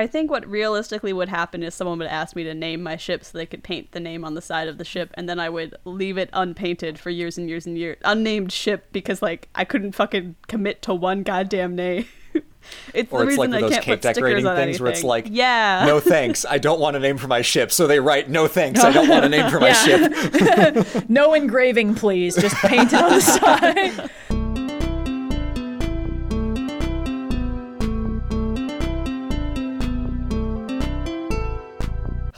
I think what realistically would happen is someone would ask me to name my ship so they could paint the name on the side of the ship, and then I would leave it unpainted for years and years and years, unnamed ship because like I couldn't fucking commit to one goddamn name. it's Or the it's like reason I those can't cape put stickers decorating on things where it's anything. like, yeah, no thanks, I don't want a name for my ship. So they write, no thanks, I don't want a name for my ship. No engraving, please. Just paint it on the side.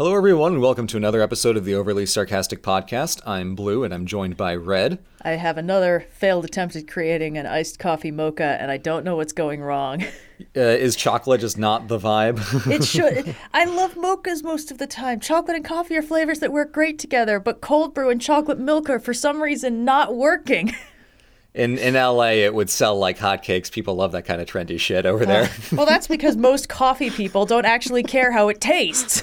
Hello, everyone, and welcome to another episode of the Overly Sarcastic Podcast. I'm Blue, and I'm joined by Red. I have another failed attempt at creating an iced coffee mocha, and I don't know what's going wrong. Uh, is chocolate just not the vibe? It should. I love mochas most of the time. Chocolate and coffee are flavors that work great together, but cold brew and chocolate milk are for some reason not working. in in LA, it would sell like hotcakes. People love that kind of trendy shit over there. well, that's because most coffee people don't actually care how it tastes.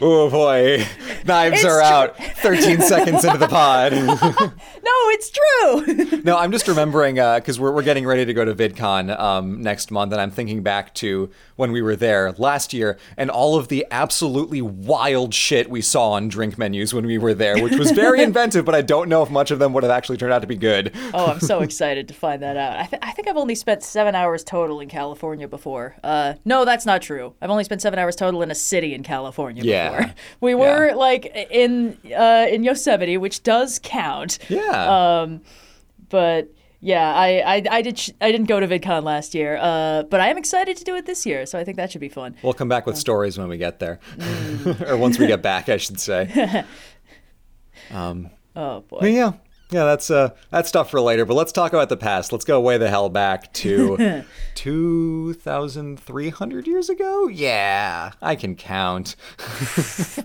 oh boy, knives It's are tr- out. 13 seconds into the pod. No, it's true. No, I'm just remembering because we're, we're getting ready to go to VidCon um, next month, and I'm thinking back to when we were there last year and all of the absolutely wild shit we saw on drink menus when we were there, which was very inventive, but I don't know if much of them would have actually turned out to be good. Oh, I'm so excited to find that out. I, th- I think I've only spent seven hours total in California before. Uh, no, that's not true. I've only spent seven hours total in a city in California Yeah. before. We were like in uh, in Yosemite, which does count. Yeah. Um, but yeah, I I, I did sh- I didn't go to VidCon last year. Uh, but I am excited to do it this year, so I think that should be fun. we'll come back with stories when we get there, or once we get back, I should say. um, Oh boy. yeah, yeah, that's uh, that's stuff for later. But let's talk about the past. Let's go way the hell back to two thousand three hundred years ago. Yeah, I can count.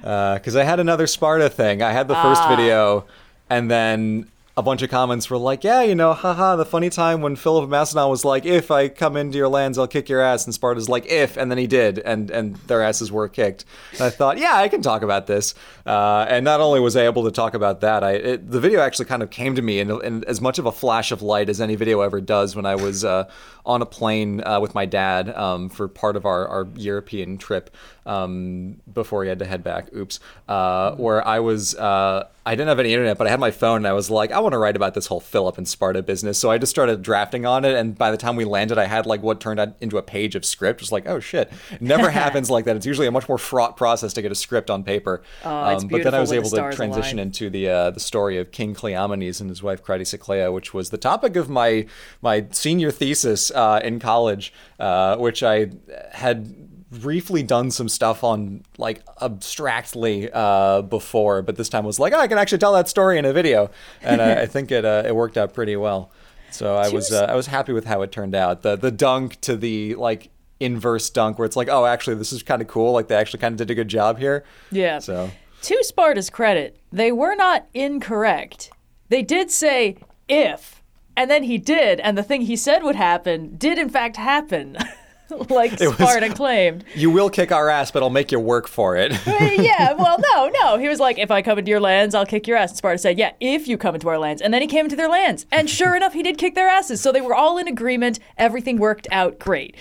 Because I had another Sparta thing. I had the first video, and then a bunch of comments were like, "Yeah, you know, haha." The funny time when Philip of Macedon was like, "If I come into your lands, I'll kick your ass," and Sparta's like, "If," and then he did, and and their asses were kicked. And I thought, yeah, I can talk about this. Uh, and not only was I able to talk about that, I it, the video actually kind of came to me in, in as much of a flash of light as any video ever does when I was uh, on a plane uh, with my dad um, for part of our, our European trip um, before he had to head back. Oops. Uh, where I was, uh, I didn't have any internet, but I had my phone and I was like, I want to write about this whole Philip and Sparta business. So I just started drafting on it. And by the time we landed, I had like what turned out into a page of script. It was like, oh shit. It never happens like that. It's usually a much more fraught process to get a script on paper. Oh, it's but then I was able to transition into the uh, the story of King Cleomenes and his wife Cratesiclea, which was the topic of my my senior thesis uh, in college, uh, which I had briefly done some stuff on like abstractly uh, before, but this time was like, oh, I can actually tell that story in a video, and I, I think it uh, it worked out pretty well. So I was uh, I was happy with how it turned out. The the dunk to the like inverse dunk where it's like, oh, actually this is kind of cool. Like they actually kind of did a good job here. Yeah. So. To Sparta's credit, they were not incorrect. They did say if, and then he did, and the thing he said would happen did in fact happen, like was- Sparta claimed. You will kick our ass, but I'll make you work for it. yeah, well, no, no. He was like, if I come into your lands, I'll kick your ass. And Sparta said, yeah, if you come into our lands. And then he came into their lands. And sure enough, he did kick their asses. So they were all in agreement. Everything worked out great.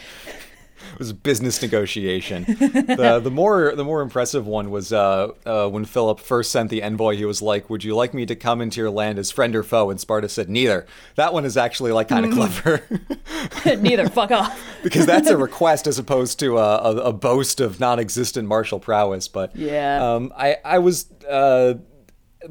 It was a business negotiation. the the more the more impressive one was uh, uh, when Philip first sent the envoy. He was like, "Would you like me to come into your land as friend or foe?" And Sparta said, "Neither." That one is actually like kind of clever Neither. Fuck off. because that's a request as opposed to a, a, a boast of non-existent martial prowess. But Yeah. um, I I was. Uh,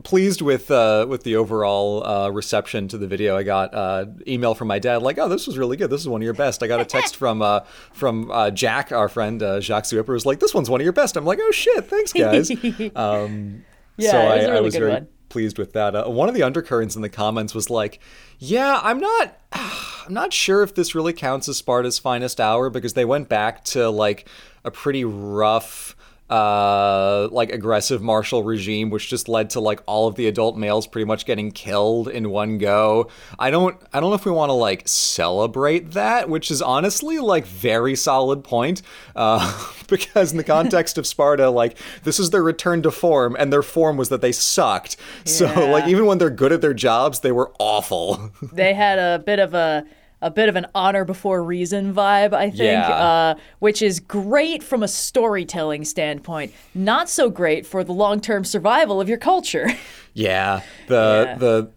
pleased with uh, with the overall uh, reception to the video. I got uh, email from my dad like, "Oh, this was really good. This is one of your best." I got a text from uh, from uh, Jack, our friend uh, Jacques Zuipper, was like, "This one's one of your best." I'm like, "Oh shit, thanks guys." um, Yeah, so it was I, a really I was very one. pleased with that. Uh, one of the undercurrents in the comments was like, "Yeah, I'm not." I'm not sure if this really counts as Sparta's finest hour because they went back to like a pretty rough uh like aggressive martial regime which just led to like all of the adult males pretty much getting killed in one go. I don't i don't know if we want to like celebrate that which is honestly like very solid point uh because in the context of sparta like this is their return to form and their form was that they sucked. So like even when they're good at their jobs they were awful. They had a bit of a a bit of an honor before reason vibe, I think, Yeah. uh, which is great from a storytelling standpoint, not so great for the long term survival of your culture. Yeah, the Yeah. the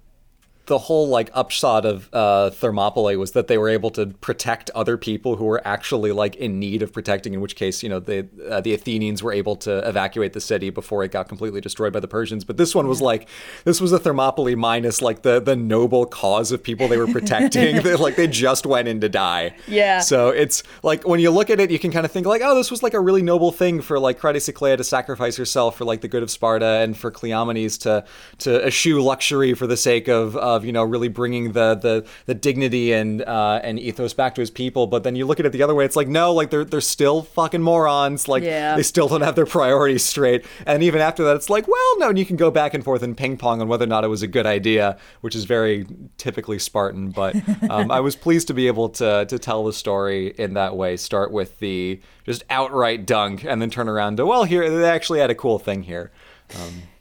the whole like upshot of uh, Thermopylae was that they were able to protect other people who were actually like in need of protecting. In which case, you know, the uh, the Athenians were able to evacuate the city before it got completely destroyed by the Persians. But this one was like this was a Thermopylae minus like the the noble cause of people they were protecting. they, like they just went in to die. Yeah. So it's like when you look at it, you can kind of think like, oh, this was like a really noble thing for like Cratesiclea to sacrifice herself for like the good of Sparta and for Cleomenes to to eschew luxury for the sake of of you know really bringing the the the dignity and uh, and ethos back to his people. But then you look at it the other way, it's like no, like they're they're still fucking morons. Like Yeah. they still don't have their priorities straight. And even after that, it's like, well, no, and you can go back and forth and ping pong on whether or not it was a good idea, which is very typically Spartan. But um, I was pleased to be able to to tell the story in that way. Start with the just outright dunk, and then turn around to well, here they actually had a cool thing here.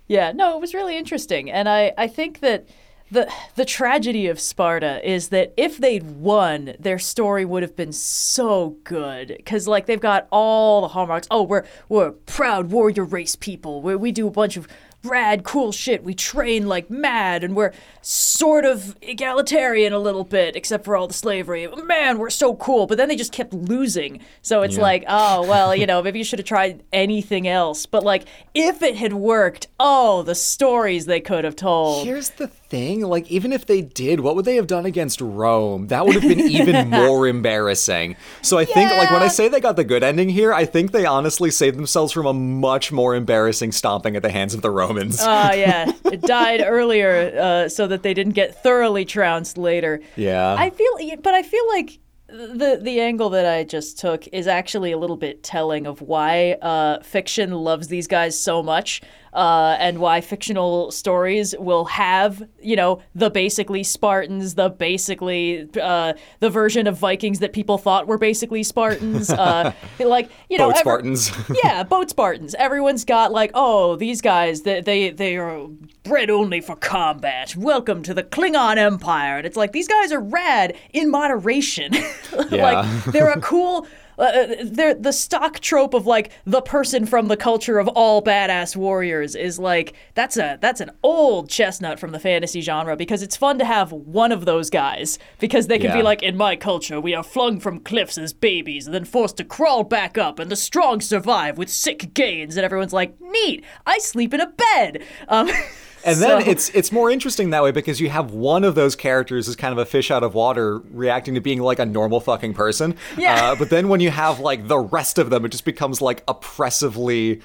Yeah, no, it was really interesting, and I, I think that the the tragedy of Sparta is that if they'd won, their story would have been so good because like they've got all the hallmarks. Oh, we're we're proud warrior race people. We we do a bunch of rad, cool shit. We train like mad, and we're sort of egalitarian a little bit, except for all the slavery. Man, we're so cool. But then they just kept losing. So it's Yeah. like, oh, well, you know, maybe you should have tried anything else. But like, if it had worked, oh, the stories they could have told. Here's the thing, like even if they did, what would they have done against Rome? That would have been even more embarrassing. So I think like when I say they got the good ending here, I think they honestly saved themselves from a much more embarrassing stomping at the hands of the Romans. Oh yeah, it died earlier uh, so that they didn't get thoroughly trounced later. Yeah. I feel, but I feel like the the angle that I just took is actually a little bit telling of why uh, fiction loves these guys so much, uh, and why fictional stories will have you know the basically Spartans, the basically uh, the version of Vikings that people thought were basically Spartans, uh, like you know Boat every- Spartans. yeah, boat Spartans. Everyone's got like, oh, these guys, they they they are bred only for combat. Welcome to the Klingon Empire. And it's like these guys are rad in moderation. Like they're a cool. Uh, they're the stock trope of like the person from the culture of all badass warriors is like that's a that's an old chestnut from the fantasy genre because it's fun to have one of those guys because they can be like in my culture we are flung from cliffs as babies and then forced to crawl back up and the strong survive with sick gains and everyone's like neat I sleep in a bed. Um And then so- it's it's more interesting that way because you have one of those characters as kind of a fish out of water reacting to being like a normal fucking person. Yeah. Uh, but then when you have like the rest of them, it just becomes like oppressively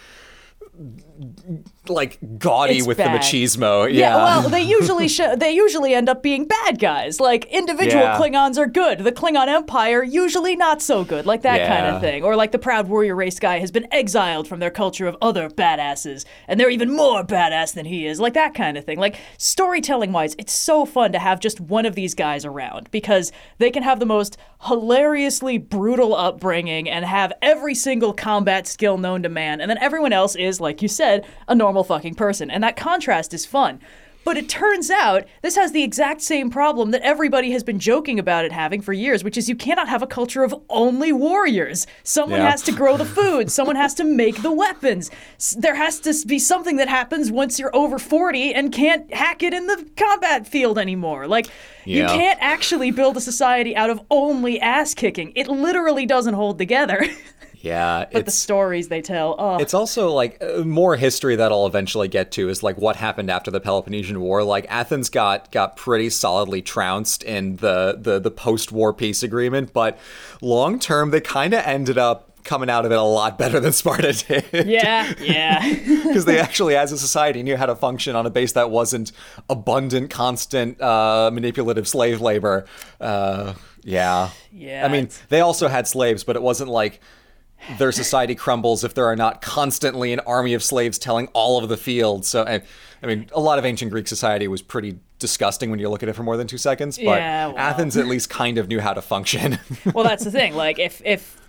like gaudy It's with bad. the machismo. Yeah. Yeah, well, they usually show, they usually end up being bad guys. Like individual Yeah. Klingons are good. The Klingon Empire usually not so good. Like that kind of thing. Or like the proud warrior race guy has been exiled from their culture of other badasses and they're even more badass than he is. Like that kind of thing. Like storytelling wise, it's so fun to have just one of these guys around because they can have the most hilariously brutal upbringing and have every single combat skill known to man and then everyone else is like you said a normal fucking person and that contrast is fun but it turns out this has the exact same problem that everybody has been joking about it having for years, which is you cannot have a culture of only warriors. Someone Yeah. has to grow the food, someone has to make the weapons. There has to be something that happens once you're over 40 and can't hack it in the combat field anymore. Like, you can't actually build a society out of only ass kicking. It literally doesn't hold together. yeah. but the stories they tell, oh. It's also like uh, more history that I'll eventually get to is like what happened after the Peloponnesian War. Like Athens got got pretty solidly trounced in the the, the post war peace agreement, but long term they kind of ended up coming out of it a lot better than Sparta did. yeah, yeah. because they actually, as a society, knew how to function on a base that wasn't abundant, constant, uh, manipulative slave labor. Uh, yeah. Yeah, I mean, they also had slaves, but it wasn't like their society crumbles if there are not constantly an army of slaves telling all of the field. So, I, I mean, a lot of ancient Greek society was pretty disgusting when you look at it for more than two seconds. But Yeah, well. Athens at least kind of knew how to function. well, that's the thing. Like, if if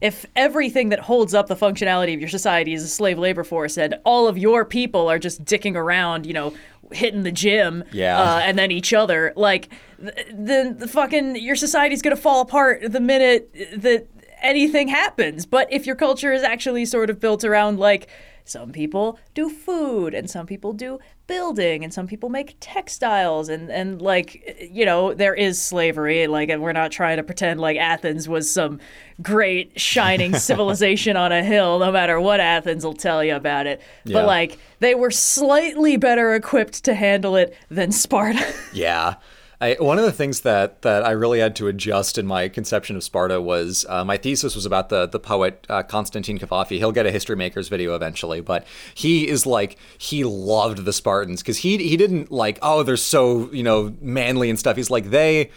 if everything that holds up the functionality of your society is a slave labor force, and all of your people are just dicking around, you know, hitting the gym, Yeah. uh, and then each other, like, th- then the fucking your society's gonna fall apart the minute that anything happens. But if your culture is actually sort of built around like some people do food and some people do building and some people make textiles and and like you know there is slavery like and we're not trying to pretend like Athens was some great shining civilization on a hill no matter what Athens will tell you about it Yeah. but like they were slightly better equipped to handle it than Sparta Yeah. I, one of the things that, that I really had to adjust in my conception of Sparta was uh, my thesis was about the the poet uh, Constantine Cavafy. He'll get a History Makers video eventually, but he is like he loved the Spartans because he he didn't like oh they're so you know manly and stuff. He's like they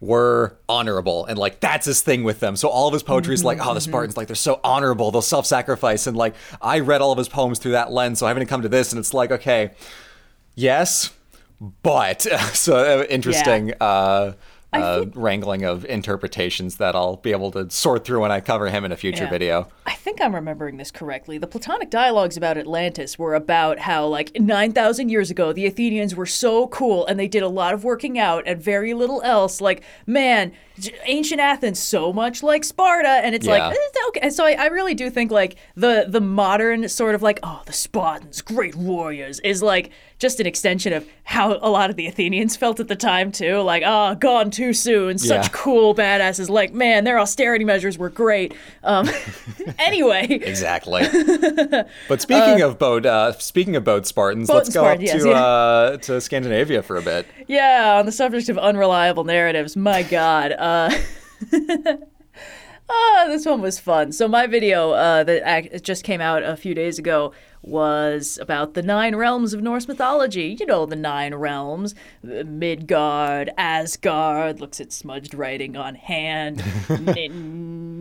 were honorable and like that's his thing with them. So all of his poetry is like oh the spartans like they're so honorable. They'll self-sacrifice. And like i read all of his poems through that lens so i haven't come to this. And it's like okay yes but so uh, interesting uh, uh, wrangling of interpretations that I'll be able to sort through when I cover him in a future Yeah. video. I think I'm remembering this correctly. The Platonic dialogues about Atlantis were about how, like, 9,000 years ago, the Athenians were so cool and they did a lot of working out and very little else. Like, man, ancient Athens, so much like Sparta. And it's Yeah. like, eh, okay. So I, I really do think, like, the, the modern sort of like, oh, the Spartans, great warriors, is like just an extension of how a lot of the Athenians felt at the time, too. Like, oh, gone too soon. Such Yeah. cool badasses. Like, man, their austerity measures were great. Um, anyway, Exactly. but speaking of boat, uh, speaking of boat Spartans, Boat let's go Spartan, up yes, to yeah. uh, to Scandinavia for a bit. yeah, on the subject of unreliable narratives, my God. Ah, this one was fun. So my video uh, that just came out a few days ago was about the nine realms of Norse mythology. You know, the nine realms: Midgard, Asgard. Looks at smudged writing on hand.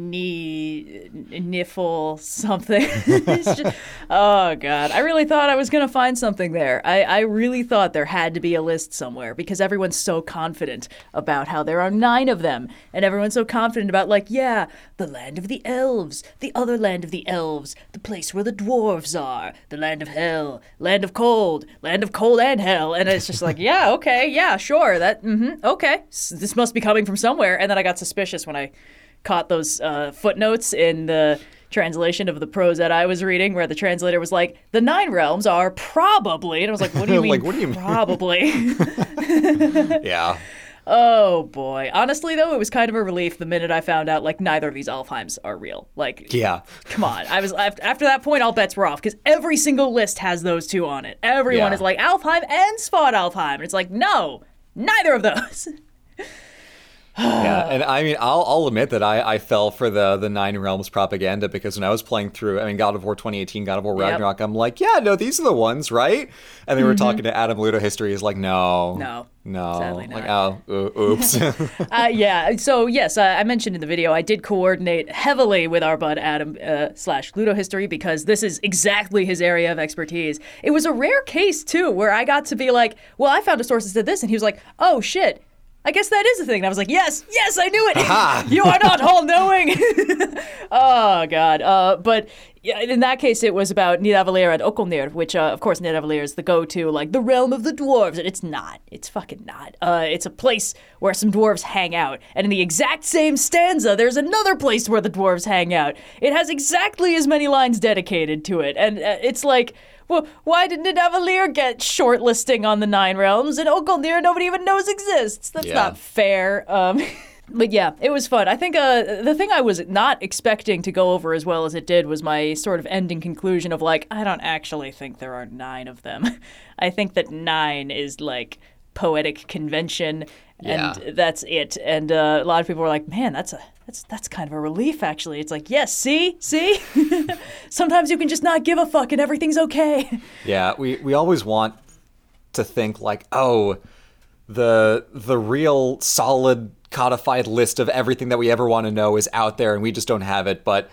Ni- Niffle something. Just- oh god, I really thought I was gonna find something there. I, I really thought there had to be a list somewhere because everyone's so confident about how there are nine of them, and everyone's so confident about like, yeah, the land of the elves, the other land of the elves, the place where the dwarves are, the land of hell, land of cold, land of cold and hell, and it's just like, yeah, okay, yeah, sure, that, mm-hmm, okay, this must be coming from somewhere, and then I got suspicious when I caught those uh, footnotes in the translation of the prose that I was reading, where the translator was like, "The nine realms are probably," and I was like, "What do you mean? Like, what do you mean?" probably?" Yeah. oh boy. Honestly, though, it was kind of a relief the minute I found out like neither of these Alfheims are real. Like, Yeah. come on. I was after that point, all bets were off because every single list has those two on it. Everyone Yeah. is like Alfheim and Svartalfheim, and it's like, no, neither of those. yeah, and I mean, I'll, I'll admit that I, I fell for the the Nine Realms propaganda because when I was playing through, I mean, God of War 2018, God of War Yep. Ragnarok, I'm like, yeah, no, these are the ones, right? And they were talking to Adam Ludo History, he's like, no, Mm-hmm. No, no, like, oh, oops, Uh, yeah. So yes, uh, I mentioned in the video I did coordinate heavily with our bud Adam uh, slash Ludo History because this is exactly his area of expertise. It was a rare case too where I got to be like, "Well, I found a source that said this," and he was like, "Oh shit." I guess that is a thing. And I was like, yes, yes, I knew it. you are not all knowing. oh, God. Uh, but yeah, in that case, it was about Nidavellir and Okolnir, which, uh, of course, Nidavellir is the go to, like, the realm of the dwarves. And it's not. It's fucking not. Uh, it's a place where some dwarves hang out. And in the exact same stanza, there's another place where the dwarves hang out. It has exactly as many lines dedicated to it. And uh, it's like, well, why did Nidavellir get shortlisting on the Nine Realms and Okolnir nobody even knows exists? That's Yeah. not fair. Um, but yeah, it was fun. I think uh, the thing I was not expecting to go over as well as it did was my sort of ending conclusion of like, I don't actually think there are nine of them. I think that nine is like poetic convention and Yeah. that's it. And uh, a lot of people were like, man, that's a that's that's kind of a relief actually. It's like, yes, see, see. Sometimes you can just not give a fuck and everything's okay. yeah. We we always want to think like, oh, the the real solid codified list of everything that we ever want to know is out there, and we just don't have it, but.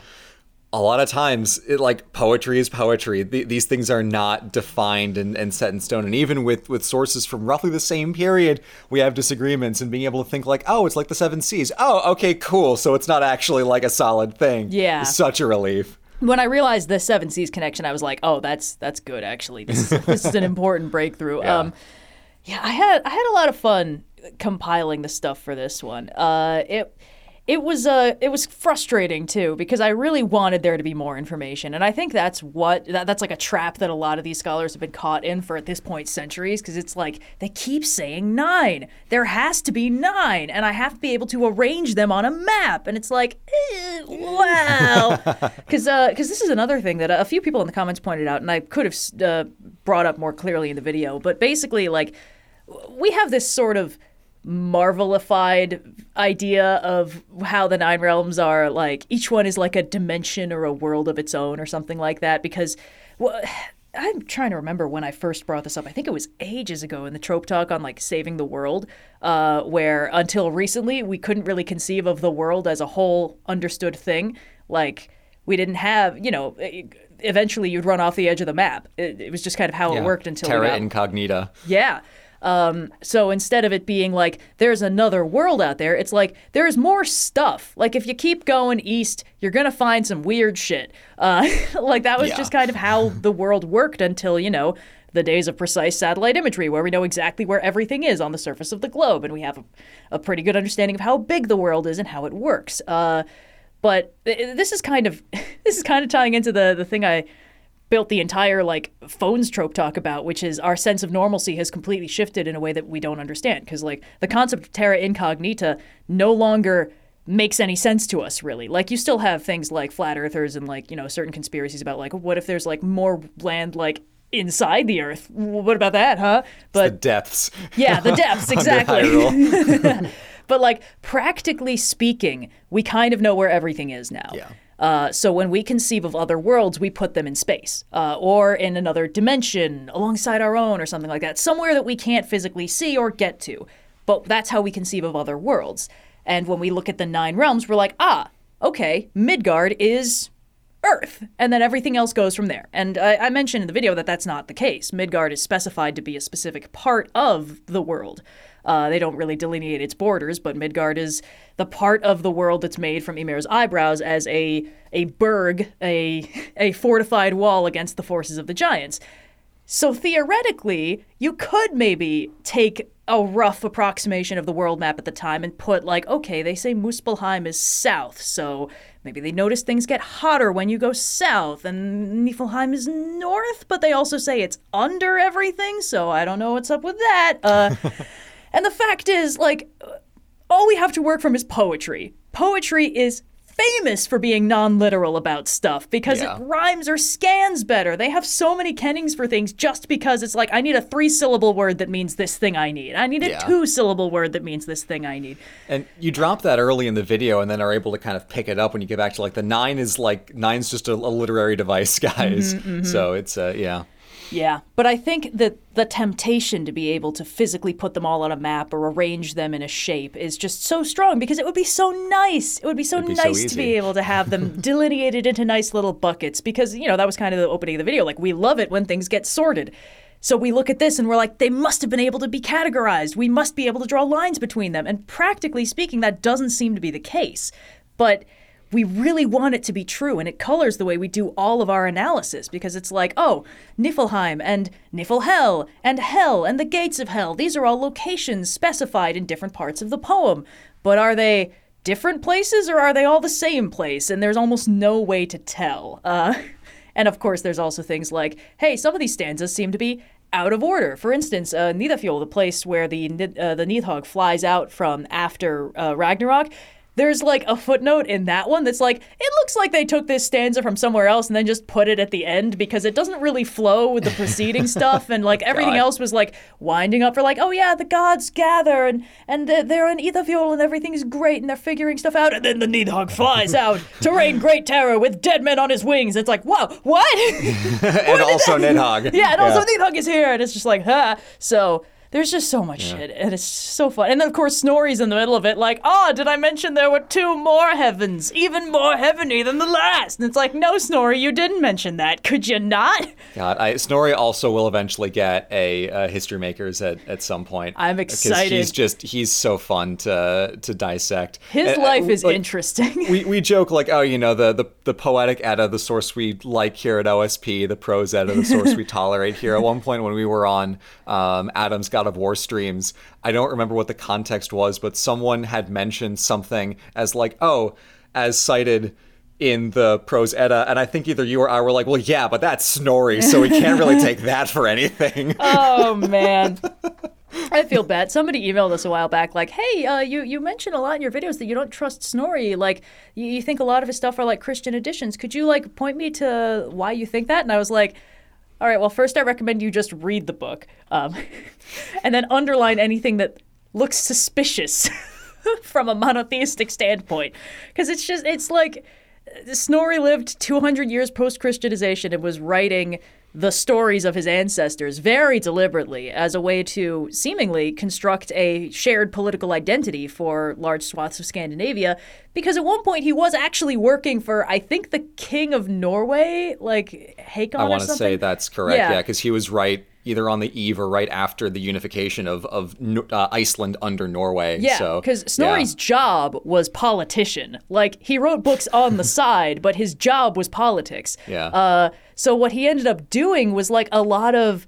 A lot of times it like poetry is poetry Th- these things are not defined and, and set in stone and even with with sources from roughly the same period we have disagreements and being able to think like oh it's like the seven seas oh okay cool so it's not actually like a solid thing Yeah. such a relief when I realized the Seven Seas connection, I was like, "Oh, that's that's good. Actually, this is, this is an important breakthrough." Yeah. Um, yeah, I had I had a lot of fun compiling the stuff for this one. Uh, it it was uh it was frustrating too because I really wanted there to be more information, and I think that's what that, that's like a trap that a lot of these scholars have been caught in for at this point centuries because it's like they keep saying nine. There has to be nine, and I have to be able to arrange them on a map, and it's like, eh, wow, because because this is another thing that a few people in the comments pointed out, and I could have uh, brought up more clearly in the video, but basically like we have this sort of marvelified idea of how the nine realms are like each one is like a dimension or a world of its own or something like that because well, I'm trying to remember when I first brought this up. I think it was ages ago in the trope talk on like saving the world, uh, where until recently we couldn't really conceive of the world as a whole understood thing. Like we didn't have, you know, eventually you'd run off the edge of the map. It, it was just kind of how it worked until we terra got incognita yeah. Um, so instead of it being like there's another world out there, it's like there's more stuff. Like if you keep going east, you're gonna find some weird shit. Uh, like that was Yeah. just kind of how the world worked until you know the days of precise satellite imagery, where we know exactly where everything is on the surface of the globe, and we have a, a pretty good understanding of how big the world is and how it works. Uh, but th- this is kind of this is kind of tying into the the thing I built the entire like phones trope talk about, which is our sense of normalcy has completely shifted in a way that we don't understand. Because like the concept of terra incognita no longer makes any sense to us really. Like you still have things like flat earthers and like, you know, certain conspiracies about like what if there's like more land like inside the earth? What about that, huh? But the depths yeah, the depths, exactly. But like practically speaking, we kind of know where everything is now. Yeah. Uh, so when we conceive of other worlds, we put them in space uh, or in another dimension alongside our own or something like that, somewhere that we can't physically see or get to. But that's how we conceive of other worlds. And when we look at the nine realms, we're like, ah, okay, Midgard is Earth, and then everything else goes from there. And I, I mentioned in the video that that's not the case. Midgard is specified to be a specific part of the world. Uh, they don't really delineate its borders, but Midgard is the part of the world that's made from Ymir's eyebrows as a a berg, a a fortified wall against the forces of the giants. So theoretically, you could maybe take a rough approximation of the world map at the time and put like, okay, they say Muspelheim is south, so maybe they notice things get hotter when you go south, and Niflheim is north, but they also say it's under everything, so I don't know what's up with that. Uh, and the fact is, like, all we have to work from is poetry. Poetry is famous for being non-literal about stuff because Yeah. it rhymes or scans better. They have so many kennings for things just because it's like I need a three-syllable word that means this thing I need. I need a Yeah. two-syllable word that means this thing I need. And you drop that early in the video and then are able to kind of pick it up when you get back to like the nine is like nine's just a, a literary device, guys. So it's uh yeah. Yeah, but I think that the temptation to be able to physically put them all on a map or arrange them in a shape is just so strong because it would be so nice. It would be so It'd be so nice to be able to have them delineated into nice little buckets because, you know, that was kind of the opening of the video. Like, we love it when things get sorted. So we look at this and we're like, they must have been able to be categorized. We must be able to draw lines between them. And practically speaking, that doesn't seem to be the case. But we really want it to be true, and it colors the way we do all of our analysis because it's like, oh, Niflheim and Niflhel and Hell and the Gates of Hell. These are all locations specified in different parts of the poem. But are they different places or are they all the same place? And there's almost no way to tell. Uh, and of course, there's also things like, hey, some of these stanzas seem to be out of order. For instance, uh, Nidafjoll, the place where the uh, the Nidhogg flies out from after uh, Ragnarok, there's like a footnote in that one that's like, it looks like they took this stanza from somewhere else and then just put it at the end because it doesn't really flow with the preceding stuff. And like everything God. else was like winding up for like, oh yeah, the gods gather and, and they're in Etherfjord and everything's great and they're figuring stuff out. And then the Nidhogg flies out to rain great terror with dead men on his wings. It's like, whoa, what? and also Nidhogg. Yeah, and also Nidhogg is here, and it's just like, huh. So There's just so much shit, and it's so fun. And then, of course, Snorri's in the middle of it, like, oh, did I mention there were two more heavens, even more heavenly than the last? And it's like, no, Snorri, you didn't mention that. Could you not? God, I, Snorri also will eventually get a, uh History Makers at, at some point. I'm excited. He's just he's so fun to to dissect. His And, life is like, interesting. we, we joke like oh you know the, the the poetic edda the source we like here at OSP the prose edda the source we tolerate here at one point when we were on um, Adam's God of War streams I don't remember what the context was but someone had mentioned something as like oh as cited in the prose edda and I think either you or I were like well yeah but that's Snorri so we can't really take that for anything oh man. I feel bad. Somebody emailed us a while back, like, "Hey, uh, you you mentioned a lot in your videos that you don't trust Snorri. Like, you, you think a lot of his stuff are like Christian editions. Could you like point me to why you think that?" And I was like, "All right, well, first I recommend you just read the book, um, and then underline anything that looks suspicious from a monotheistic standpoint, because it's just it's like." Snorri lived 200 years post Christianization and was writing the stories of his ancestors very deliberately as a way to seemingly construct a shared political identity for large swaths of Scandinavia. Because at one point he was actually working for, I think, the king of Norway, like Hakon I want to say that's correct. Yeah. Yeah, because he was right either on the eve or right after the unification of of uh, Iceland under Norway. Yeah, so because Snorri's yeah. job was politician. Like he wrote books on the side, but his job was politics. Yeah. Uh, so what he ended up doing was like a lot of.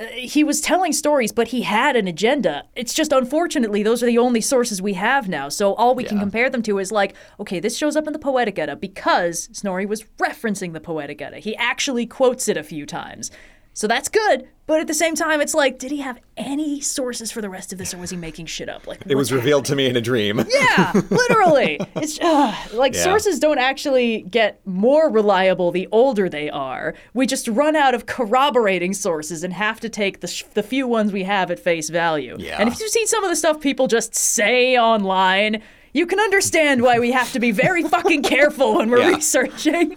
uh, He was telling stories, but he had an agenda. It's just unfortunately those are the only sources we have now. So all we can compare them to is like, okay, this shows up in the Poetic Edda because Snorri was referencing the Poetic Edda. He actually quotes it a few times. So that's good, but at the same time, it's like, did he have any sources for the rest of this, or was he making shit up? Like, It was revealed to me in a dream. yeah, literally. It's uh, like Yeah. sources don't actually get more reliable the older they are. We just run out of corroborating sources and have to take the, sh- the few ones we have at face value. Yeah. And if you see some of the stuff people just say online, you can understand why we have to be very fucking careful when we're Yeah. researching.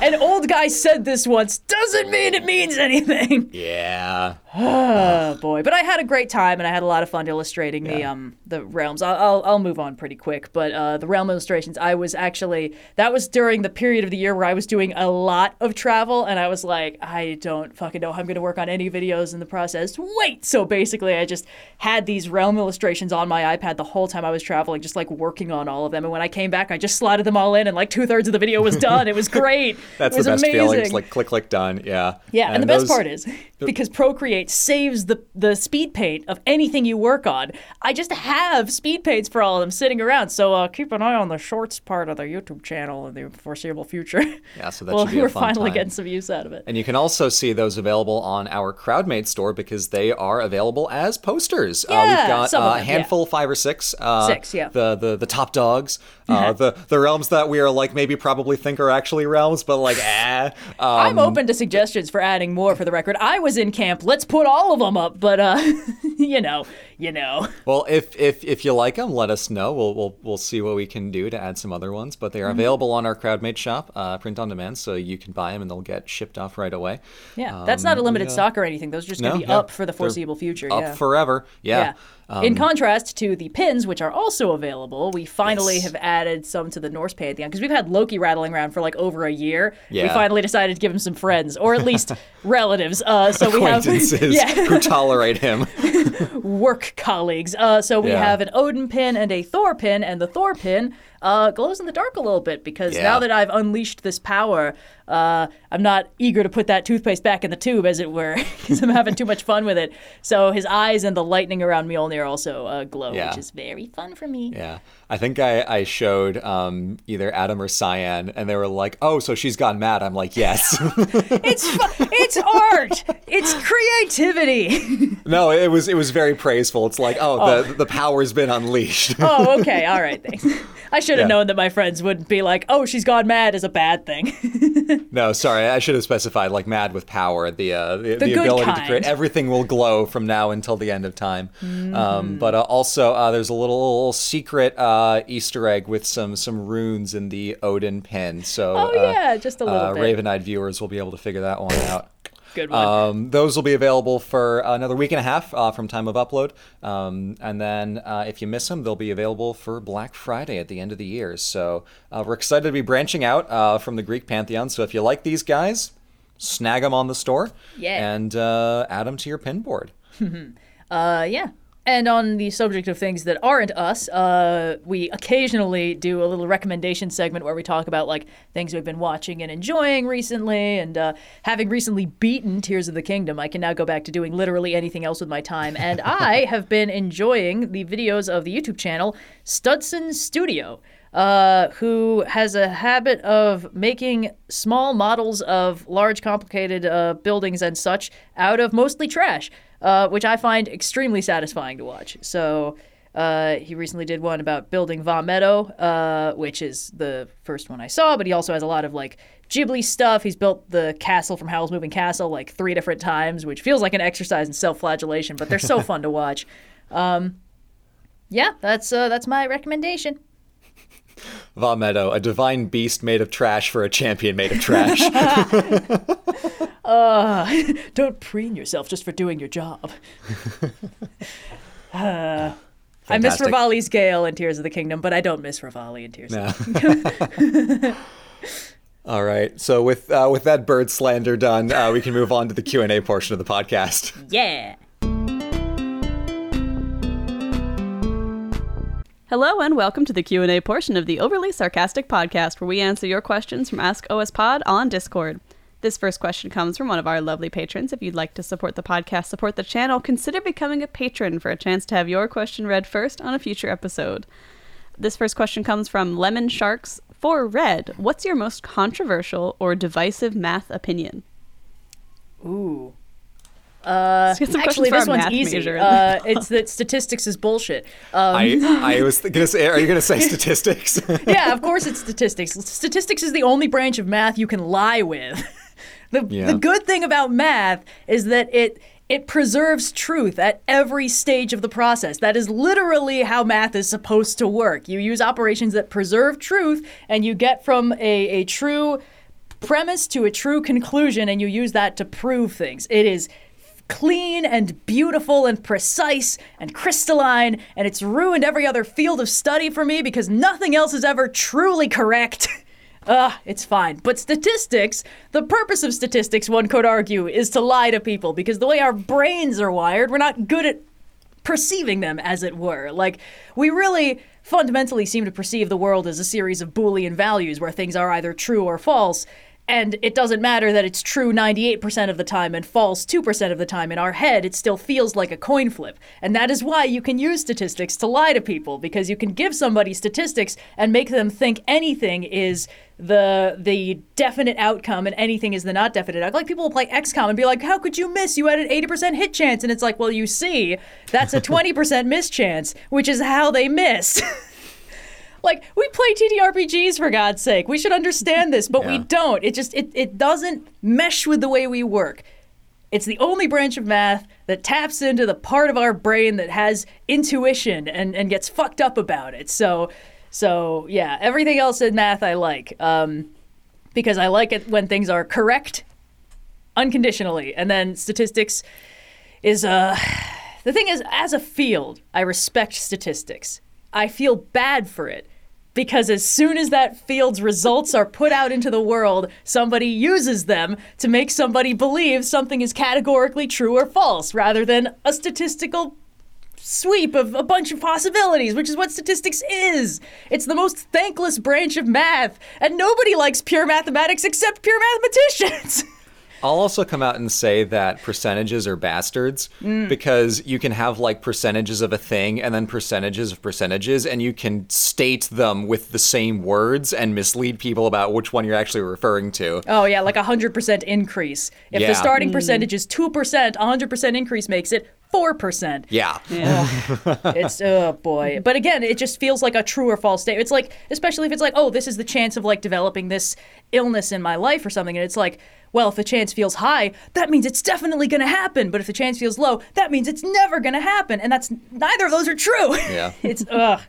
An old guy said this once doesn't mean it means anything. yeah. Oh boy, but I had a great time and I had a lot of fun illustrating the um the realms. I'll, I'll I'll move on pretty quick, but uh, the realm illustrations. I was actually that was during the period of the year where I was doing a lot of travel, and I was like, I don't fucking know how I'm going to work on any videos in the process. Wait, so basically, I just had these realm illustrations on my iPad the whole time I was traveling, just like working on all of them. And when I came back, I just slotted them all in, and like two thirds of the video was done. It was great. That's it was the best amazing. feeling. It's like click, click, done. Yeah. Yeah, and, the best part is because Procreate saves the the speed paint of anything you work on. I just have speed paints for all of them sitting around. So uh, keep an eye on the shorts part of the YouTube channel in the foreseeable future. Yeah, so that well, should be a we're finally time. getting some use out of it. And you can also see those available on our Crowdmade store because they are available as posters. uh, Yeah, we've got some of uh, a them, yeah. handful, five or six. Uh, Six, yeah. The the the top dogs, uh, the the realms that we are like maybe probably think are actually realms, but like ah. I'm Um, open to suggestions for adding more. For the record, I was in camp. Let's put all of them up. But uh, you know, you know. Well, if if if you like them, let us know. We'll we'll we'll see what we can do to add some other ones. But they Mm-hmm. are available on our Crowdmade shop, uh, print on demand, so you can buy them and they'll get shipped off right away. Yeah, that's not a Um, limited we, uh, stock or anything. Those are just gonna no, be no, up for the foreseeable future. Up yeah. forever. Yeah. Um, In contrast to the pins, which are also available, we finally Yes. have added some to the Norse Pantheon because we've had Loki rattling around for like over a year. We finally decided to give him some friends, or at least relatives. Uh, so we have yeah, who tolerate him. work colleagues. Uh, so we Yeah. have an Odin pin and a Thor pin, and the Thor pin uh, glows in the dark a little bit because Yeah. now that I've unleashed this power, uh, I'm not eager to put that toothpaste back in the tube, as it were, because I'm having too much fun with it. So his eyes and the lightning around Mjolnir also uh, glow, Yeah. which is very fun for me. Yeah. I think I, I showed um, either Adam or Cyan, and they were like, oh, so she's gone mad. I'm like, yes. It's fu- it's art. It's creativity. no, it was it was very praiseful. It's like, oh, the the power's been unleashed. oh, okay. All right. Thanks. I should have Yeah. known that my friends would be like, "Oh, she's gone mad" is a bad thing. no, sorry, I should have specified like mad with power, the uh, the, the, good ability to create everything will glow from now until the end of time. Mm-hmm. Um, but uh, also, uh, there's a little secret uh, Easter egg with some some runes in the Odin pin. So, Oh, uh, yeah, just a little uh, bit. Raven-eyed viewers will be able to figure that one out. Good one. Um, those will be available for another week and a half uh, from time of upload. Um, and then uh, if you miss them, they'll be available for Black Friday at the end of the year. So uh, we're excited to be branching out uh, from the Greek pantheon. So if you like these guys, snag them on the store Yeah. and uh, add them to your pin board. Uh, yeah. And on the subject of things that aren't us, uh, we occasionally do a little recommendation segment where we talk about like things we've been watching and enjoying recently. And uh, having recently beaten Tears of the Kingdom, I can now go back to doing literally anything else with my time. And I have been enjoying the videos of the YouTube channel Studson Studio. Uh, who has a habit of making small models of large, complicated uh, buildings and such out of mostly trash uh, which I find extremely satisfying to watch. So uh, he recently did one about building Vah Medoh, uh, which is the first one I saw, but he also has a lot of like Ghibli stuff. He's built the castle from Howl's Moving Castle like three different times, which feels like an exercise in self-flagellation, but they're so fun to watch. Um, yeah, that's uh, that's my recommendation. Vah Medoh, a divine beast made of trash for a champion made of trash. Don't preen yourself just for doing your job. Uh, I miss. Revali's Gale in Tears of the Kingdom, but I don't miss Rivali in Tears. of Yeah. All right. So with uh, with that bird slander done, uh, we can move on to the Q and A portion of the podcast. Yeah. Hello and welcome to the Q&A portion of the Overly Sarcastic podcast where we answer your questions from Ask OS Pod on Discord. This first question comes from one of our lovely patrons. If you'd like to support the podcast, support the channel, consider becoming a patron for a chance to have your question read first on a future episode. This first question comes from Lemon Sharks. For Red, what's your most controversial or divisive math opinion? Ooh. Uh, Let's get some actually, this one's math easy. major. Uh, it's that statistics is bullshit. Um, I I was gonna say, are you gonna say statistics? yeah, of course it's statistics. Statistics is the only branch of math you can lie with. the Yeah. the good thing about math is that it it preserves truth at every stage of the process. That is literally how math is supposed to work. You use operations that preserve truth and you get from a, a true premise to a true conclusion and you use that to prove things. It is clean and beautiful and precise and crystalline, and it's ruined every other field of study for me because nothing else is ever truly correct. Ugh, ah, it's fine. But statistics, the purpose of statistics, one could argue, is to lie to people because the way our brains are wired, we're not good at perceiving them, as it were. Like, we really fundamentally seem to perceive the world as a series of Boolean values where things are either true or false. And it doesn't matter that it's true 98% of the time and false 2% of the time. In our head, it still feels like a coin flip. And that is why you can use statistics to lie to people, because you can give somebody statistics and make them think anything is the the definite outcome and anything is the not definite outcome. Like people will play XCOM and be like, "How could you miss? You had an 80% hit chance." And it's like, "Well, you see, that's a 20% miss chance, which is how they miss." like we play TTRPGs for God's sake. We should understand this, but we don't. It just it it doesn't mesh with the way we work. It's the only branch of math that taps into the part of our brain that has intuition and, and gets fucked up about it. So, so yeah, everything else in math I like um, because I like it when things are correct unconditionally. And then statistics is uh, the thing is, as a field, I respect statistics. I feel bad for it because as soon as that field's results are put out into the world, somebody uses them to make somebody believe something is categorically true or false rather than a statistical sweep of a bunch of possibilities, which is what statistics is. It's the most thankless branch of math, and nobody likes pure mathematics except pure mathematicians. I'll also come out and say that percentages are bastards mm. because you can have like percentages of a thing and then percentages of percentages, and you can state them with the same words and mislead people about which one you're actually referring to. Oh yeah, like a hundred percent increase. If Yeah. the starting mm. percentage is two percent, a hundred percent increase makes it four percent. Yeah. It's oh boy. But again, it just feels like a true or false statement. It's like, especially if it's like, oh, this is the chance of like developing this illness in my life or something, and it's like, well, if the chance feels high, that means it's definitely going to happen. But if the chance feels low, that means it's never going to happen, and that's neither of those are true. Yeah. it's ugh.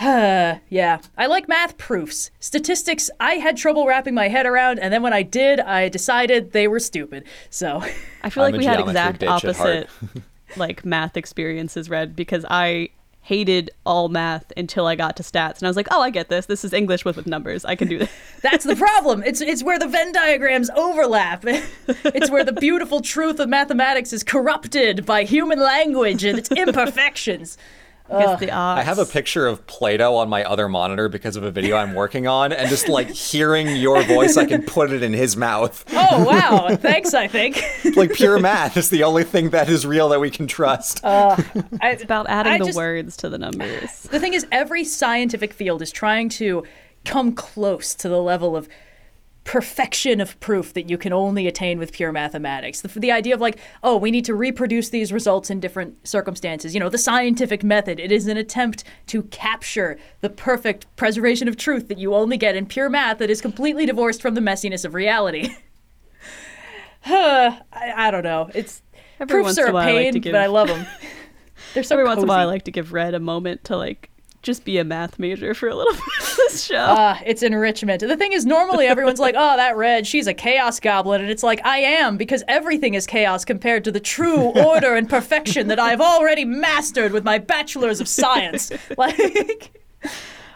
Uh, yeah, I like math proofs. Statistics, I had trouble wrapping my head around, and then when I did, I decided they were stupid. So, I feel I'm like we had exact bitch at heart. opposite like math experiences, Red, because I hated all math until I got to stats, and I was like, oh, I get this. This is English with, with numbers. I can do this. that's the problem. It's it's where the Venn diagrams overlap. it's where the beautiful truth of mathematics is corrupted by human language and its imperfections. Against the odds. I have a picture of Plato on my other monitor because of a video I'm working on, and just like hearing your voice, I can put it in his mouth. Oh wow! Thanks, I think. Like pure math is the only thing that is real that we can trust. I, It's about adding I the just- words to the numbers. The thing is, every scientific field is trying to come close to the level of perfection of proof that you can only attain with pure mathematics. The, the idea of like, oh, we need to reproduce these results in different circumstances. You know, the scientific method, it is an attempt to capture the perfect preservation of truth that you only get in pure math that is completely divorced from the messiness of reality. I, I don't know. It's Every proofs are a while, I like pain, give- but I love them. They're so Every once in a while, I like to give Red a moment to like just be a math major for a little bit of this show. Ah, it's enrichment. The thing is, normally everyone's like, oh, that red, she's a chaos goblin. And it's like, I am, because everything is chaos compared to the true order and perfection that I've already mastered with my bachelor's of science. Like,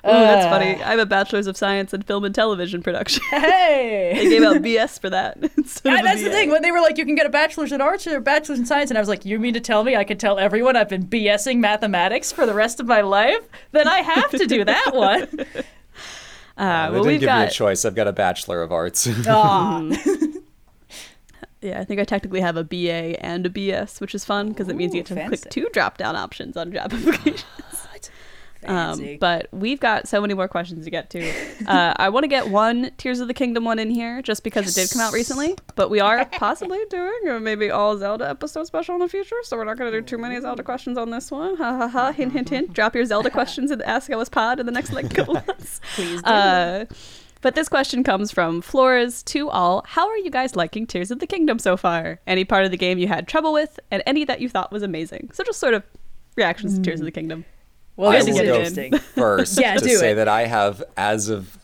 Ooh, that's funny. I have a bachelor's of science in film and television production. Hey, they gave out BS for that. instead of Yeah, a that's the thing. When they were like, you can get a bachelor's in arts or a bachelor's in science, and I was like, you mean to tell me I could tell everyone I've been BSing mathematics for the rest of my life? Then I have to do that one. Uh, they well, didn't we've give me a choice. I've got a Bachelor of Arts. Aw. yeah. I think I technically have a BA and a BS, which is fun because it means you Ooh, get to fancy. click two drop down options on job applications. Um, but we've got so many more questions to get to. Uh, I want to get one Tears of the Kingdom one in here just because it did come out recently. But we are possibly doing a maybe all Zelda episode special in the future, so we're not going to do too many Zelda questions on this one. Ha ha ha! Hint hint hint! Drop your Zelda questions in the Ask OSPod in the next like couple months. Please do. Uh, but this question comes from Flores to all. How are you guys liking Tears of the Kingdom so far? Any part of the game you had trouble with, and any that you thought was amazing? So just sort of reactions to Tears of the Kingdom. Well, I this is will go first Yeah, to say it. that I have, as of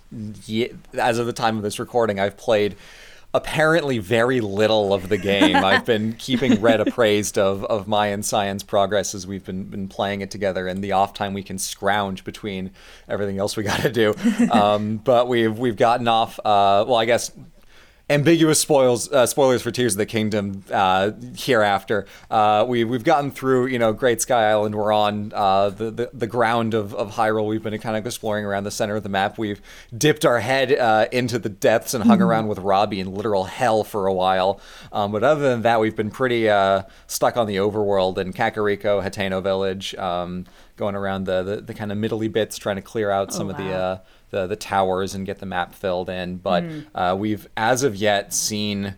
as of the time of this recording, I've played apparently very little of the game. I've been keeping Red appraised of, of my and Science progress as we've been, been playing it together and the off time we can scrounge between everything else we got to do. Um, but we've we've gotten off. Uh, well, I guess ambiguous spoils uh, spoilers for Tears of the Kingdom uh, hereafter. Uh, we we've gotten through you know Great Sky Island. We're on uh, the, the the ground of, of Hyrule. We've been kind of exploring around the center of the map. We've dipped our head uh, into the depths and hung around with Robbie in literal hell for a while. Um, but other than that, we've been pretty uh, stuck on the overworld in Kakariko, Hateno Village. Um, Going around the, the, the kind of middly bits, trying to clear out some of the uh, the the towers and get the map filled in. But uh, we've as of yet seen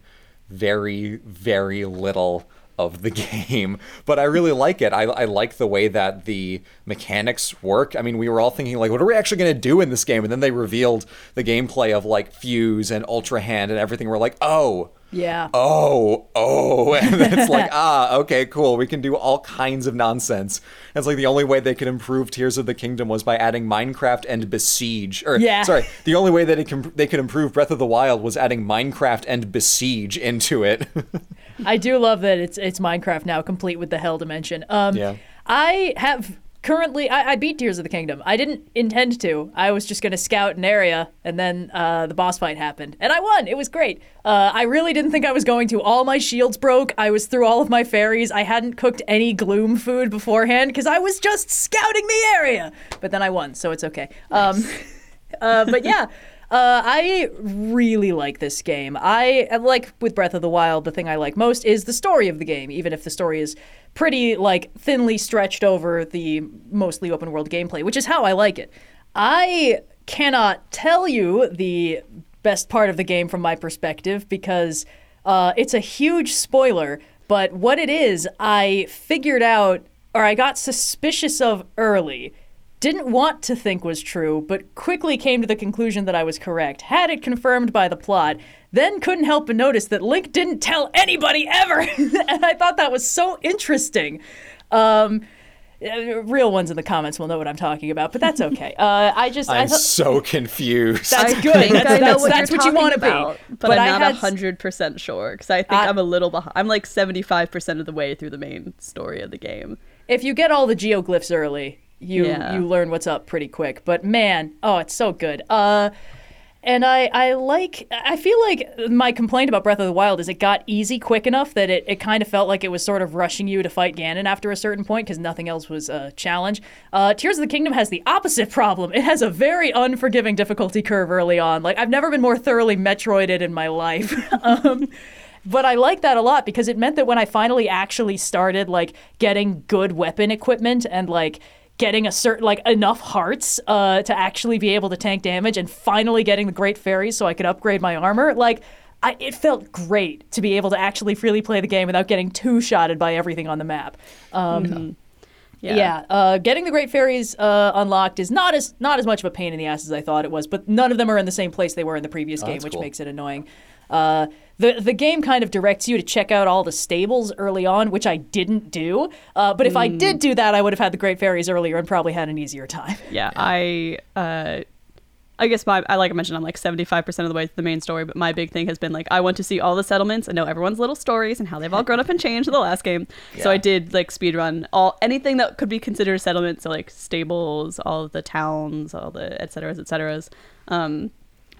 very very little of the game. But I really like it. I, I like the way that the mechanics work. I mean, we were all thinking like, what are we actually going to do in this game? And then they revealed the gameplay of like Fuse and Ultra Hand and everything. We're like, oh. Yeah. Oh, oh, and it's like, ah, okay, cool. We can do all kinds of nonsense. And it's like the only way they could improve Tears of the Kingdom was by adding Minecraft and Besiege. Or Yeah. sorry, the only way that it can, they could improve Breath of the Wild was adding Minecraft and Besiege into it. I do love that it's it's Minecraft now, complete with the hell dimension. Um, Yeah. I have currently I, I beat Tears of the Kingdom. I didn't intend to. I was just gonna scout an area, and then uh, the boss fight happened, and I won. It was great. Uh, I really didn't think I was going to. All my shields broke. I was through all of my fairies. I hadn't cooked any gloom food beforehand because I was just scouting the area. But then I won, so it's okay. Um, uh, but yeah. Uh, I really like this game. I like with Breath of the Wild. The thing I like most is the story of the game, even if the story is pretty like thinly stretched over the mostly open world gameplay, which is how I like it. I cannot tell you the best part of the game from my perspective because uh, it's a huge spoiler. But what it is, I figured out, or I got suspicious of early didn't want to think was true, but quickly came to the conclusion that I was correct, had it confirmed by the plot, then couldn't help but notice that Link didn't tell anybody ever. and I thought that was so interesting. Um, Uh, real ones in the comments will know what I'm talking about, but that's okay. Uh, I just I I'm so confused. That's I good. think That's, I know that's, what that's you're what you want to be. about, But, I I'm not had- hundred percent sure because I think I- I'm a little behind. I'm like seventy five percent of the way through the main story of the game. if you get all the geoglyphs early, you Yeah. you learn what's up pretty quick. But man, oh, it's so good. Uh, and I I like I feel like my complaint about Breath of the Wild is it got easy quick enough that it, it kind of felt like it was sort of rushing you to fight Ganon after a certain point because nothing else was a challenge. Uh, Tears of the Kingdom has the opposite problem. It has a very unforgiving difficulty curve early on. Like I've never been more thoroughly Metroided in my life. um, but I like that a lot because it meant that when I finally actually started like getting good weapon equipment and like getting a certain like enough hearts uh, to actually be able to tank damage and finally getting the great fairies so I could upgrade my armor, like I, it felt great to be able to actually freely play the game without getting two shotted by everything on the map. Um, yeah, uh, getting the great fairies uh, unlocked is not as not as much of a pain in the ass as I thought it was, but none of them are in the same place they were in the previous game, which cool. makes it annoying. Uh, the the game kind of directs you to check out all the stables early on, which I didn't do. Uh, but if I Hmm. did do that, I would have had the great fairies earlier and probably had an easier time. Yeah, I uh I guess my I like I mentioned I'm like 75% of the way to the main story, but my big thing has been like I want to see all the settlements and know everyone's little stories and how they've all grown up and changed in the last game. So I did like speedrun all anything that could be considered a settlement, so like stables, all of the towns, all the et ceteras, et ceteras. Um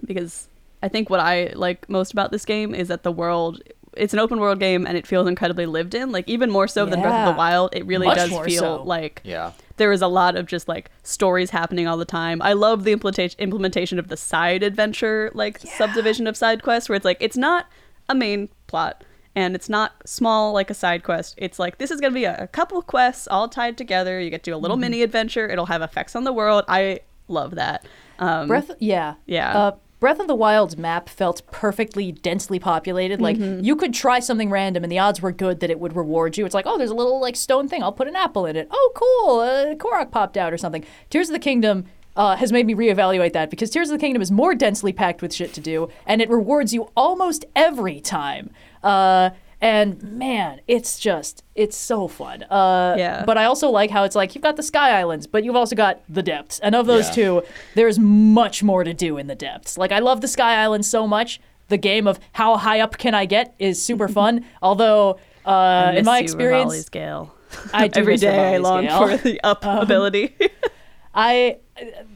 because I think what I like most about this game is that the world it's an open world game and it feels incredibly lived in. Like even more so than Breath of the Wild, it really Much does feel so. like yeah. there is a lot of just like stories happening all the time. I love the implementation implementation of the side adventure like subdivision of side quests where it's like it's not a main plot and it's not small like a side quest. It's like this is going to be a, a couple quests all tied together. You get to do a little mini adventure. It'll have effects on the world. I love that. Um, Breath, yeah, Yeah. Uh, Breath of the Wild's map felt perfectly densely populated. Like Mm-hmm. you could try something random, and the odds were good that it would reward you. It's like, oh, there's a little like stone thing. I'll put an apple in it. Oh, cool. Uh, Korok popped out or something. Tears of the Kingdom. Uh, has made me reevaluate that because Tears of the Kingdom is more densely packed with shit to do, and it rewards you almost every time. Uh, and man, it's just it's so fun. Uh, Yeah. But I also like how it's like you've got the Sky Islands, but you've also got the depths, and of those Yeah. two, there's much more to do in the depths. Like I love the Sky Islands so much. The game of how high up can I get is super fun. Although uh, in my experience, Revali's Gale. I do Every miss I long Gale. for the up ability. I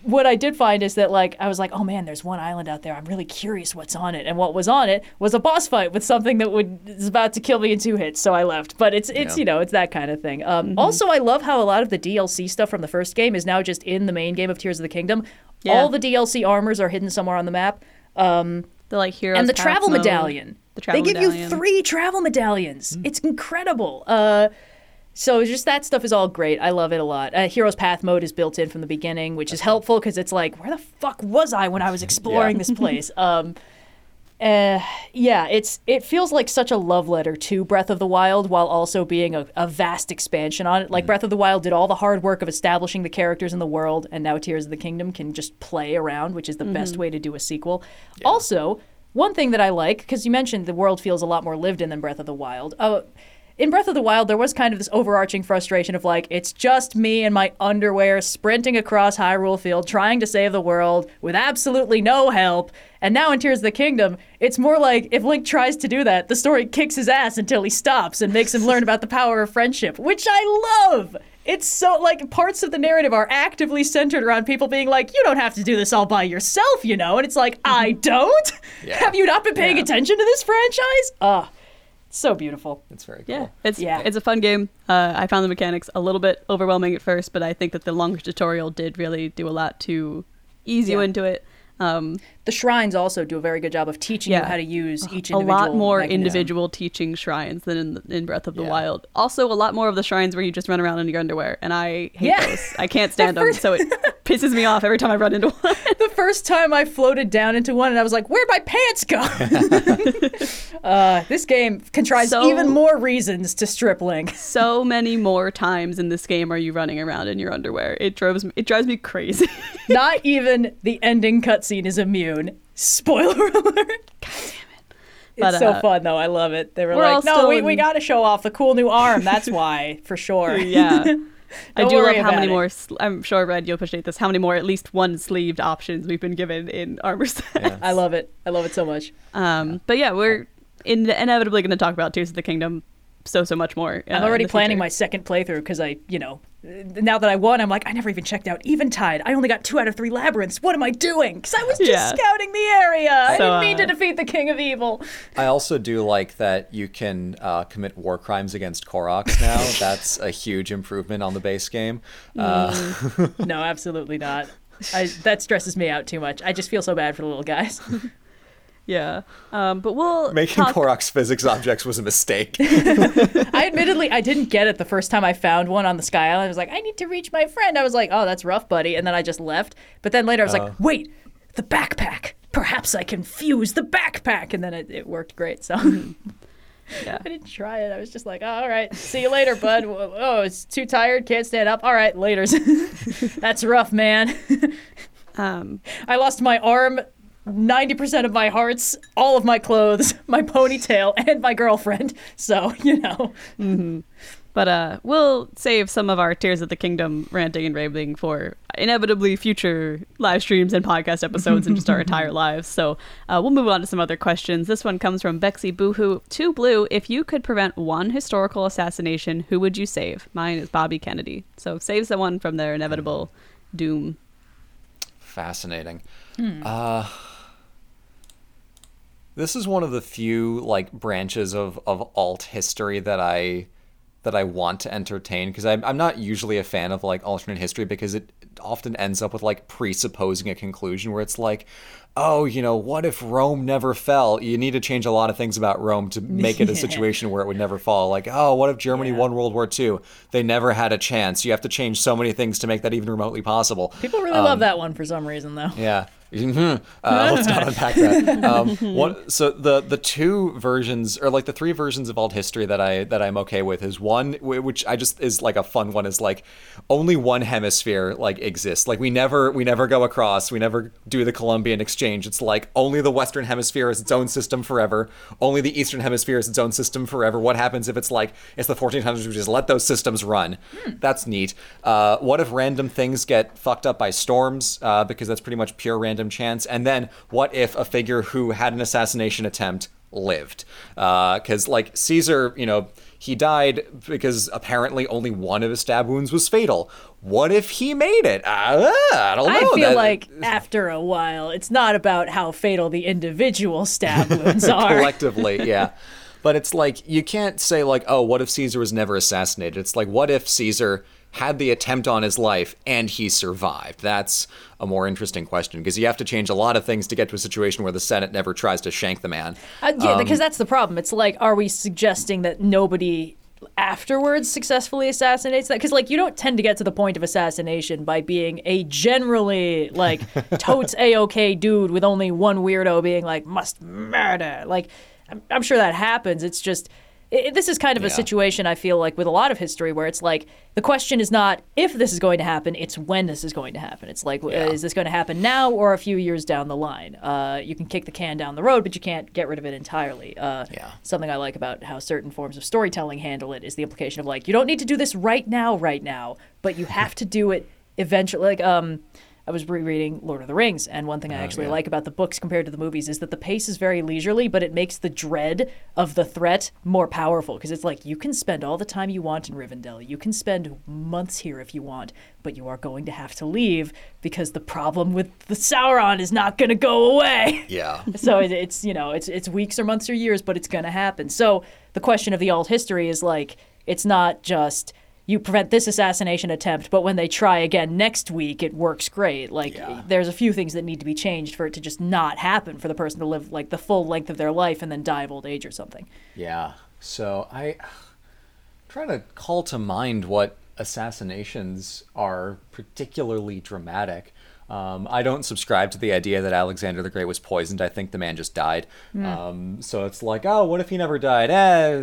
what I did find is that like I was like, oh man, there's one island out there. I'm really curious what's on it, and what was on it was a boss fight with something that would is about to kill me in two hits. So I left. But it's it's Yeah. you know it's that kind of thing. Um, Mm-hmm. Also, I love how a lot of the DLC stuff from the first game is now just in the main game of Tears of the Kingdom. Yeah. All the DLC armors are hidden somewhere on the map. Um, the like heroes and the travel mode. medallion. The travel they give you three travel medallions. It's incredible. Uh, so just that stuff is all great. I love it a lot. Uh, Heroes Path mode is built in from the beginning, which is helpful because it's like, where the fuck was I when I was exploring Yeah. this place? um, uh, yeah, it's it feels like such a love letter to Breath of the Wild while also being a, a vast expansion on it. Like Breath of the Wild did all the hard work of establishing the characters in the world, and now Tears of the Kingdom can just play around, which is the best way to do a sequel. Also, one thing that I like because you mentioned the world feels a lot more lived in than Breath of the Wild. Uh, in Breath of the Wild, there was kind of this overarching frustration of like, it's just me in my underwear sprinting across Hyrule Field trying to save the world with absolutely no help. And now in Tears of the Kingdom, it's more like if Link tries to do that, the story kicks his ass until he stops and makes him learn about the power of friendship, which I love. It's so like parts of the narrative are actively centered around people being like, you don't have to do this all by yourself, you know? And it's like, I don't? Yeah. Have you not been paying Yeah. attention to this franchise? Ah, so beautiful. It's very cool. Yeah, it's Yeah. it's a fun game. Uh, I found the mechanics a little bit overwhelming at first, but I think that the longer tutorial did really do a lot to ease you into it. Um, The shrines also do a very good job of teaching you how to use each a lot more mechanism. individual teaching shrines than in, in Breath of the Yeah. Wild. Also, a lot more of the shrines where you just run around in your underwear, and I hate Yeah. those. I can't stand them, so it pisses me off every time I run into one. The first time I floated down into one and I was like, where'd my pants go? uh, this game contrives So- even more reasons to strip Link. so many more times in this game are you running around in your underwear. It drives me, it drives me crazy. Not even the ending cutscene is immune. Spoiler alert. God damn But, It's so uh, fun though. I love it. They were we're like, no, we, we got to show off the cool new arm. That's why, for sure. yeah. I Don't love how many it. more. Sl- I'm sure Red, you'll appreciate this. How many more at least one sleeved options we've been given in armor set. Yeah. I love it. I love it so much. Um, but yeah, we're in- inevitably going to talk about Tears of the Kingdom so so much more. uh, I'm already planning future. my second playthrough because I, you know, now that I won, I'm like, I never even checked out Eventide. I only got two out of three labyrinths. What am I doing? Because I was just Yeah. scouting the area. I didn't mean to uh, defeat the King of Evil. I also do like that you can uh, commit war crimes against Koroks now. That's a huge improvement on the base game. Uh, no, absolutely not. I, that stresses me out too much. I just feel so bad for the little guys. Yeah, um, but we'll making talk- Korok's physics objects was a mistake. I admittedly I didn't get it the first time I found one on the Sky Island. I was like, I need to reach my friend. I was like, oh, that's rough, buddy. And then I just left. But then later I was like, wait, the backpack. Perhaps I can fuse the backpack. And then it, it worked great. So Yeah. I didn't try it. I was just like, oh, all right, see you later, bud. Oh, it's too tired, can't stand up. All right, later's. that's rough, man. Um, I lost my arm. 90% of my hearts, all of my clothes, my ponytail, and my girlfriend. So, you know. But uh, we'll save some of our Tears of the Kingdom ranting and raving for inevitably future live streams and podcast episodes and just our entire lives. So uh, we'll move on to some other questions. This one comes from Bexy Boohoo. Two Blue, if you could prevent one historical assassination, who would you save? Mine is Bobby Kennedy. So save someone from their inevitable doom. Fascinating. Uh, this is one of the few like branches of, of alt history that I that I want to entertain because I'm I'm not usually a fan of like alternate history because it often ends up with like presupposing a conclusion where it's like, oh, you know, what if Rome never fell? You need to change a lot of things about Rome to make it a situation where it would never fall. Like, oh, what if Germany Yeah. won World War II? They never had a chance. You have to change so many things to make that even remotely possible. People really love um, that one for some reason, though. Yeah. Mhm. uh, let's not unpack that. Um, one, so the the two versions, or like the three versions of alt history that I that I'm okay with is one which I just is like a fun one is like only one hemisphere like exists. Like we never we never go across. We never do the Columbian exchange. It's like only the Western Hemisphere is its own system forever. Only the Eastern Hemisphere is its own system forever. What happens if it's like it's the 1400s? We just let those systems run. That's neat. Uh, what if random things get fucked up by storms? Uh, because that's pretty much pure random chance. And then what if a figure who had an assassination attempt lived? Because like Caesar, you know. He died because apparently only one of his stab wounds was fatal. What if he made it? Uh, I don't know. I feel That- like after a while, it's not about how fatal the individual stab wounds are. collectively, yeah. But it's like you can't say like, oh, what if Caesar was never assassinated? It's like, what if Caesar had the attempt on his life and he survived? That's a more interesting question because you have to change a lot of things to get to a situation where the Senate never tries to shank the man. Uh, yeah, because that's the problem. It's like, are we suggesting that nobody afterwards successfully assassinates that? Because like, you don't tend to get to the point of assassination by being a generally like totes a okay dude with only one weirdo being like must murder. Like, I'm, I'm sure that happens. It's just. I this is kind of a situation I feel like with a lot of history where it's like the question is not if this is going to happen, it's when this is going to happen. It's like, Yeah. is this going to happen now or a few years down the line? Uh, you can kick the can down the road, but you can't get rid of it entirely. Uh, Yeah. Something I like about how certain forms of storytelling handle it is the implication of like, you don't need to do this right now, right now, but you have to do it eventually. Like, um, I was rereading Lord of the Rings, and one thing I uh, actually yeah. like about the books compared to the movies is that the pace is very leisurely, but it makes the dread of the threat more powerful because it's like you can spend all the time you want in Rivendell, you can spend months here if you want, but you are going to have to leave because the problem with the Sauron is not going to go away. Yeah. so it, it's you know it's it's weeks or months or years, but it's going to happen. So the question of the alt history is like it's not just you prevent this assassination attempt, but when they try again next week, it works great. Like Yeah. there's a few things that need to be changed for it to just not happen for the person to live like the full length of their life and then die of old age or something. Yeah. So I try to call to mind what assassinations are particularly dramatic. Um, I don't subscribe to the idea that Alexander the Great was poisoned. I think the man just died. Um, so it's like, oh, what if he never died? Eh,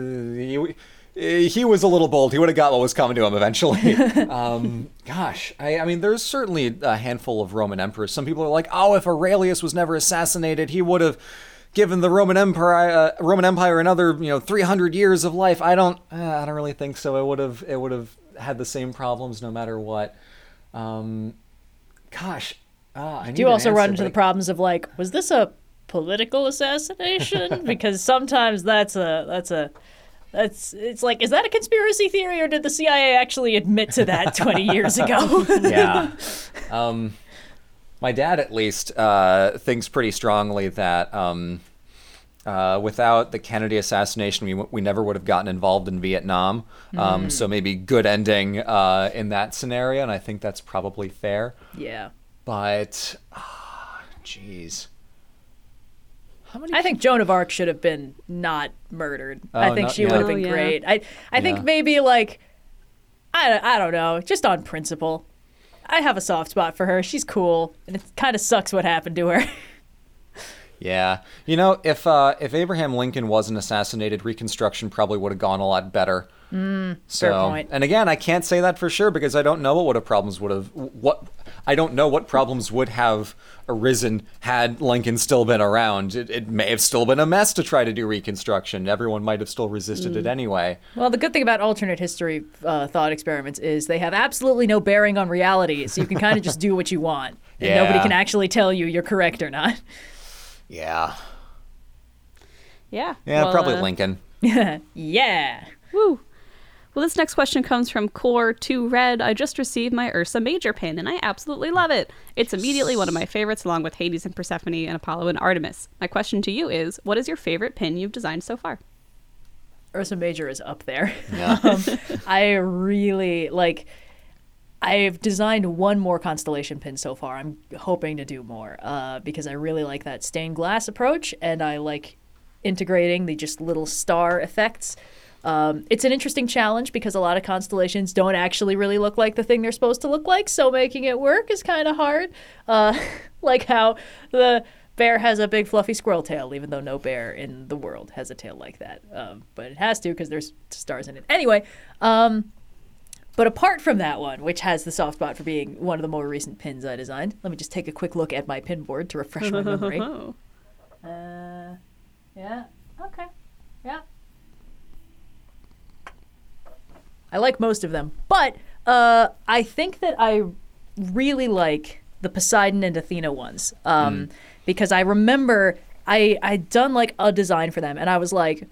he, he was a little bold. He would have got what was coming to him eventually. um, gosh, I, I mean, there's certainly a handful of Roman emperors. Some people are like, oh, if Aurelius was never assassinated, he would have given the Roman Empire uh, Roman Empire another you know 300 years of life. I don't uh, I don't really think so. It would have it would have had the same problems no matter what. Um, gosh, uh, I Do you also run into the problems of like, was this a political assassination? because sometimes that's a that's a that's it's like, is that a conspiracy theory or did the CIA actually admit to that 20 years ago? yeah. Um, my dad, at least, uh, thinks pretty strongly that um, uh, without the Kennedy assassination, we, we never would have gotten involved in Vietnam. Um, So maybe good ending uh, in that scenario, and I think that's probably fair. yeah. But, ah, jeez. How many? I think Joan of Arc should have been not murdered. I Oh, think no- she yeah. would have Oh, been yeah. great. I I think Yeah. maybe like I, I don't know, just on principle. I have a soft spot for her. She's cool, and it kind of sucks what happened to her. Yeah, you know, if uh, if Abraham Lincoln wasn't assassinated, Reconstruction probably would have gone a lot better. Mm, so, fair point. and again, I can't say that for sure because I don't know what would have problems would have what I don't know what problems would have arisen had Lincoln still been around. It, it may have still been a mess to try to do Reconstruction. Everyone might have still resisted it anyway. Well, the good thing about alternate history uh, thought experiments is they have absolutely no bearing on reality, so you can kind of just do what you want, and nobody can actually tell you you're correct or not. Yeah, Yeah. yeah, Well, probably uh, Lincoln. yeah. Woo. Well, this next question comes from Core2 Red. I just received my Ursa Major pin, and I absolutely love it. It's immediately one of my favorites, along with Hades and Persephone and Apollo and Artemis. My question to you is what is your favorite pin you've designed so far? Ursa Major is up there. Yeah. um, I really like. I've designed one more constellation pin so far. I'm hoping to do more uh, because I really like that stained glass approach, and I like integrating the just little star effects. Um, it's an interesting challenge because a lot of constellations don't actually really look like the thing they're supposed to look like, so making it work is kind of hard. Uh, like how the bear has a big fluffy squirrel tail, even though no bear in the world has a tail like that. Um, but it has to because there's stars in it. Anyway, um, but apart from that one, which has the soft spot for being one of the more recent pins I designed, let me just take a quick look at my pin board to refresh my memory. Oh. Uh, yeah. Okay. Yeah. I like most of them, but uh, I think that I really like the Poseidon and Athena ones um, because I remember I I'd done like a design for them, and I was like,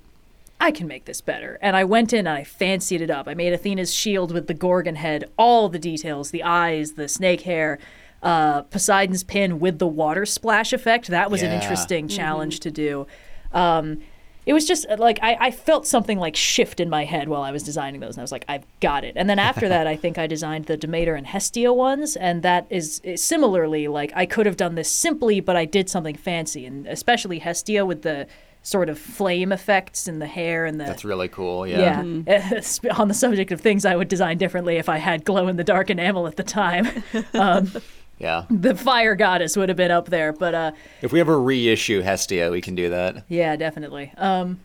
I can make this better. And I went in and I fancied it up. I made Athena's shield with the Gorgon head, all the details, the eyes, the snake hair, uh, Poseidon's pin with the water splash effect. That was an Yeah. interesting challenge to do. Um, it was just uh, like I, I felt something like shift in my head while I was designing those, and I was like, I've got it. And then after that, I think I designed the Demeter and Hestia ones, and that is, is similarly like I could have done this simply, but I did something fancy, and especially Hestia with the sort of flame effects and the hair and the That's really cool. Yeah. yeah. On the subject of things I would design differently if I had glow in the dark enamel at the time, um, Yeah. the fire goddess would have been up there. But uh, If we ever reissue Hestia, we can do that. yeah, definitely. Um,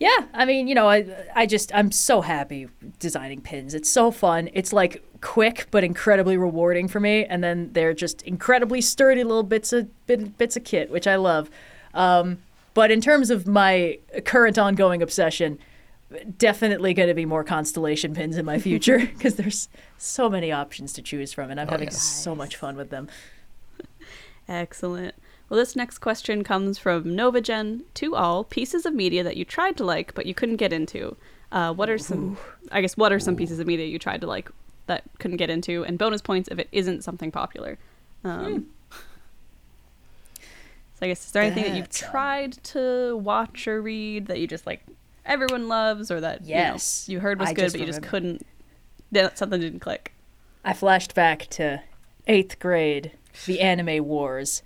yeah, I mean, you know, I I just I'm so happy designing pins. It's so fun. It's like quick but incredibly rewarding for me. And then they're just incredibly sturdy little bits of bit, bits of kit, which I love. Um, but in terms of my current ongoing obsession, definitely going to be more constellation pins in my future because there's so many options to choose from, and I'm having yeah. so much fun with them. Excellent. Well, this next question comes from NovaGen to all pieces of media that you tried to like but you couldn't get into. Uh, what are some? I guess what are some pieces of media you tried to like that couldn't get into, and bonus points if it isn't something popular. Um, So I guess is there anything that you've tried to watch or read that you just like everyone loves or that you know, you, heard was I good but you just couldn't something didn't click. I flashed back to eighth grade, the anime wars.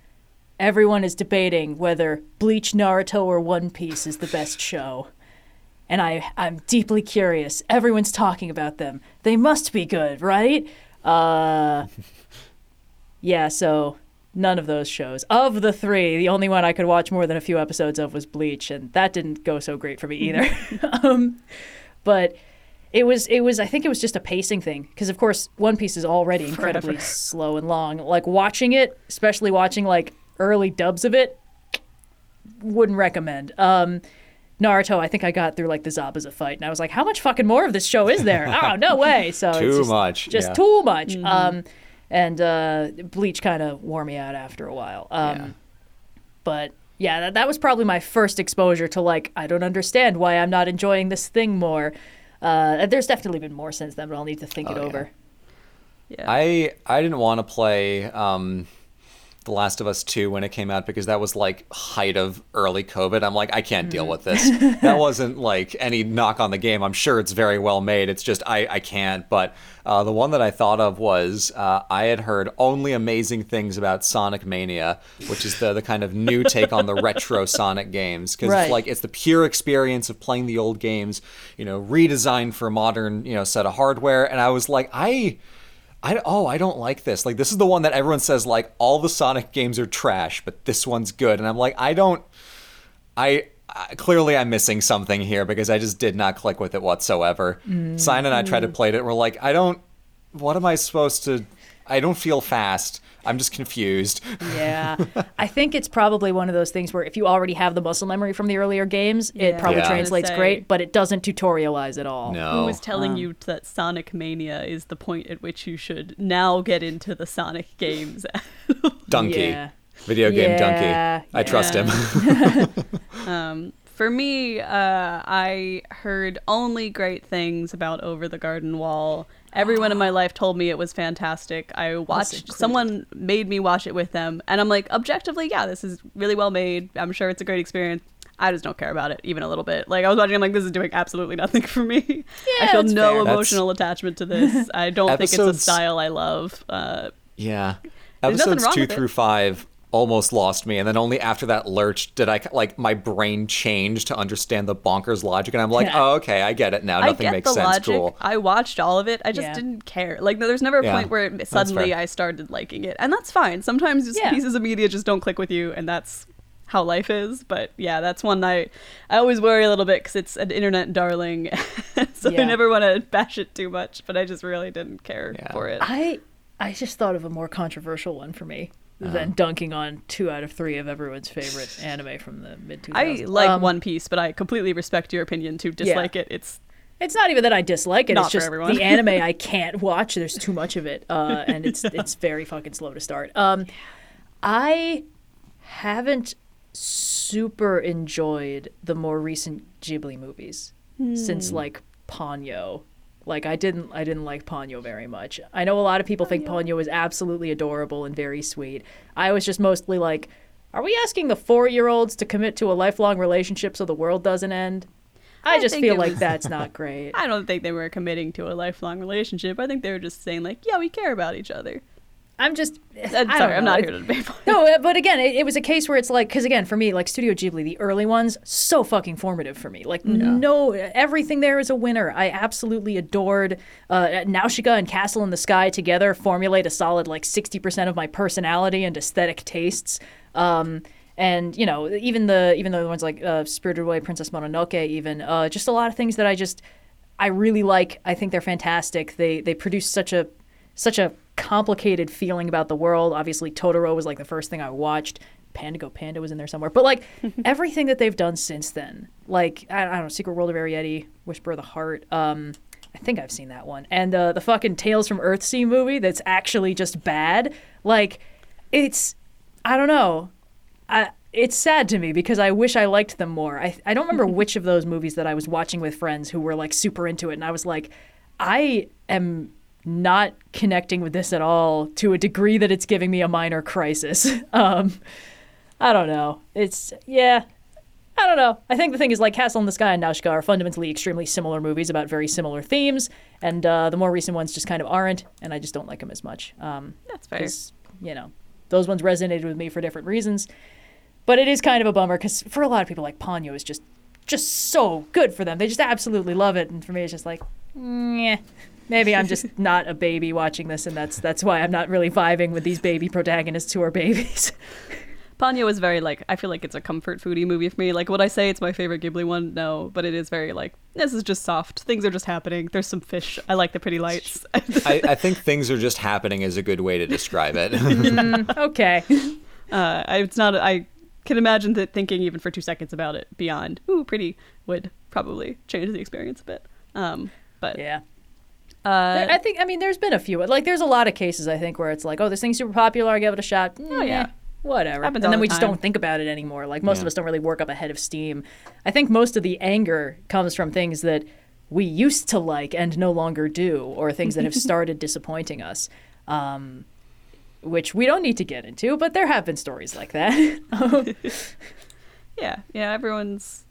Everyone is debating whether Bleach, Naruto, or One Piece is the best show. And I, I'm deeply curious. Everyone's talking about them. They must be good, right? Uh, yeah, so none of those shows. Of the three, the only one I could watch more than a few episodes of was Bleach, and that didn't go so great for me either. um, but it was it was I think it was just a pacing thing because of course One Piece is already incredibly Forever. slow and long. Like watching it, especially watching like early dubs of it, wouldn't recommend. Um, Naruto, I think I got through like the Zabuza fight, and I was like, how much fucking more of this show is there? oh, no way. So it's Too just, much, just yeah. too much. Um, and uh, Bleach kind of wore me out after a while. Um, Yeah. But yeah, that, that was probably my first exposure to like, I don't understand why I'm not enjoying this thing more. Uh, there's definitely been more since then, but I'll need to think it Oh, yeah. over. Yeah. I I didn't want to play um, The Last of Us 2 when it came out because that was like height of early COVID. I'm like, I can't deal with this. that wasn't like any knock on the game. I'm sure it's very well made. It's just I, I can't. But uh, the one that I thought of was uh, I had heard only amazing things about Sonic Mania, which is the the kind of new take on the retro Sonic games because Right. like it's the pure experience of playing the old games, you know, redesigned for a modern you know set of hardware. And I was like, I. I oh I don't like this. Like this is the one that everyone says like all the Sonic games are trash, but this one's good. And I'm like I don't. I, I clearly I'm missing something here because I just did not click with it whatsoever. Sign and I tried to mm. play it. and We're like I don't. What am I supposed to? I don't feel fast. I'm just confused. Yeah, I think it's probably one of those things where if you already have the muscle memory from the earlier games, it probably Yeah. translates Say. great, but it doesn't tutorialize at all. No. Who was telling um, you that Sonic Mania is the point at which you should now get into the Sonic games? Donkey. Yeah. Video game Yeah, Donkey. I trust yeah. him. Um, For me, uh, I heard only great things about Over the Garden Wall. Everyone in my life told me it was fantastic. I watched, someone made me watch it with them, and I'm like, objectively, yeah, this is really well made. I'm sure it's a great experience. I just don't care about it even a little bit. Like I was watching, I'm like, this is doing absolutely nothing for me. I Yeah, feel that's no fair. That's- emotional attachment to this. I don't think it's a style I love. Uh, Yeah. Episodes two with it. through five almost lost me, and then only after that lurch did I like my brain change to understand the bonkers logic, and I'm like, Yeah. oh, okay, I get it now. I Nothing get makes the sense. logic. Cool. I watched all of it. I just Yeah. didn't care. Like there's never a Yeah, point where it, suddenly. I started liking it, and that's fine. Sometimes just Yeah. pieces of media just don't click with you, and that's how life is. But yeah, that's one I I always worry a little bit because it's an internet darling, so Yeah. I never want to bash it too much. But I just really didn't care Yeah. for it. I I just thought of a more controversial one for me than dunking on two out of three of everyone's favorite anime from the mid 2000s. I like Um, One Piece, but I completely respect your opinion to dislike it. It's It's not even that I dislike it. Not it's just the anime I can't watch. There's too much of it, uh, and it's it's very fucking slow to start. Um, I haven't super enjoyed the more recent Ghibli movies since like Ponyo. Like I didn't I didn't like Ponyo very much. I know a lot of people think Ponyo is absolutely adorable and very sweet. I was just mostly like, are we asking the four year olds to commit to a lifelong relationship so the world doesn't end? I, I just feel like was- that's not great. I don't think they were committing to a lifelong relationship. I think they were just saying like, yeah, we care about each other. I'm just I'm sorry, I'm not here to debate. No, uh, but again, it, it was a case where it's like, because again, for me, like Studio Ghibli, the early ones, so fucking formative for me. Like, no, everything there is a winner. I absolutely adored uh, Nausicaa and Castle in the Sky together formulate a solid like 60% of my personality and aesthetic tastes. Um, and you know, even the even the ones like uh, Spirited Away, Princess Mononoke, even uh, just a lot of things that I just I really like. I think they're fantastic. They they produce such a such a complicated feeling about the world. Obviously, Totoro was like the first thing I watched. Panda Go Panda was in there somewhere, but like everything that they've done since then, like I, I don't know, Secret World of Arrietty, Whisper of the Heart. Um, I think I've seen that one, and uh, the fucking Tales from Earthsea movie that's actually just bad. Like, it's I don't know. I, it's sad to me because I wish I liked them more. I, I don't remember which of those movies that I was watching with friends who were like super into it, and I was like, I am not connecting with this at all to a degree that it's giving me a minor crisis. Um, I don't know. It's yeah. I don't know. I think the thing is like Castle in the Sky and Nausicaa are fundamentally extremely similar movies about very similar themes, and uh, the more recent ones just kind of aren't, and I just don't like them as much. Um, That's fair. you know, those ones resonated with me for different reasons. But it is kind of a bummer because for a lot of people, like Ponyo is just just so good for them. They just absolutely love it, and for me, it's just like, yeah. Maybe I'm just not a baby watching this, and that's that's why I'm not really vibing with these baby protagonists who are babies. Ponyo is very like I feel like it's a comfort foodie movie for me. Like would I say it's my favorite Ghibli one? No, but it is very like this is just soft. Things are just happening. There's some fish. I like the pretty lights. I, I think things are just happening is a good way to describe it. okay. uh, I, it's not. I can imagine that thinking even for two seconds about it beyond ooh pretty would probably change the experience a bit. Um, but Yeah. Uh, I think I mean there's been a few like there's a lot of cases I think where it's like oh this thing's super popular I give it a shot. Oh yeah. whatever. Happens and then the we just don't think about it anymore. Like most Yeah. of us don't really work up a head of steam. I think most of the anger comes from things that we used to like and no longer do or things that have started disappointing us um, which we don't need to get into but there have been stories like that. Yeah, yeah, everyone's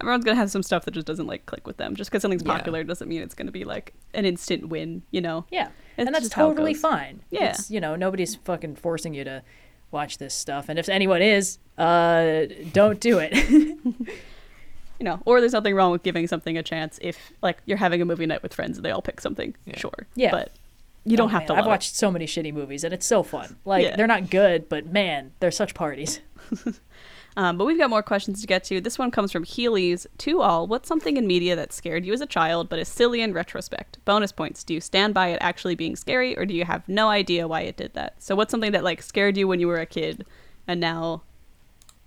everyone's gonna have some stuff that just doesn't like click with them. Just because something's Yeah. popular doesn't mean it's gonna be like an instant win. You know? Yeah, It's and that's just how it totally fine. Yeah. it's, you know, nobody's fucking forcing you to watch this stuff, and if anyone is, uh, don't do it. You know, or there's nothing wrong with giving something a chance if like you're having a movie night with friends and they all pick something. Yeah. Sure. Yeah. But you don't Oh, have man, to. I've love it. watched so many shitty movies, and it's so fun. Like Yeah. they're not good, but man, they're such parties. Um, but we've got more questions to get to. This one comes from Healy's to all. What's something in media that scared you as a child but is silly in retrospect? Bonus points. Do you stand by it actually being scary or do you have no idea why it did that? So what's something that like scared you when you were a kid and now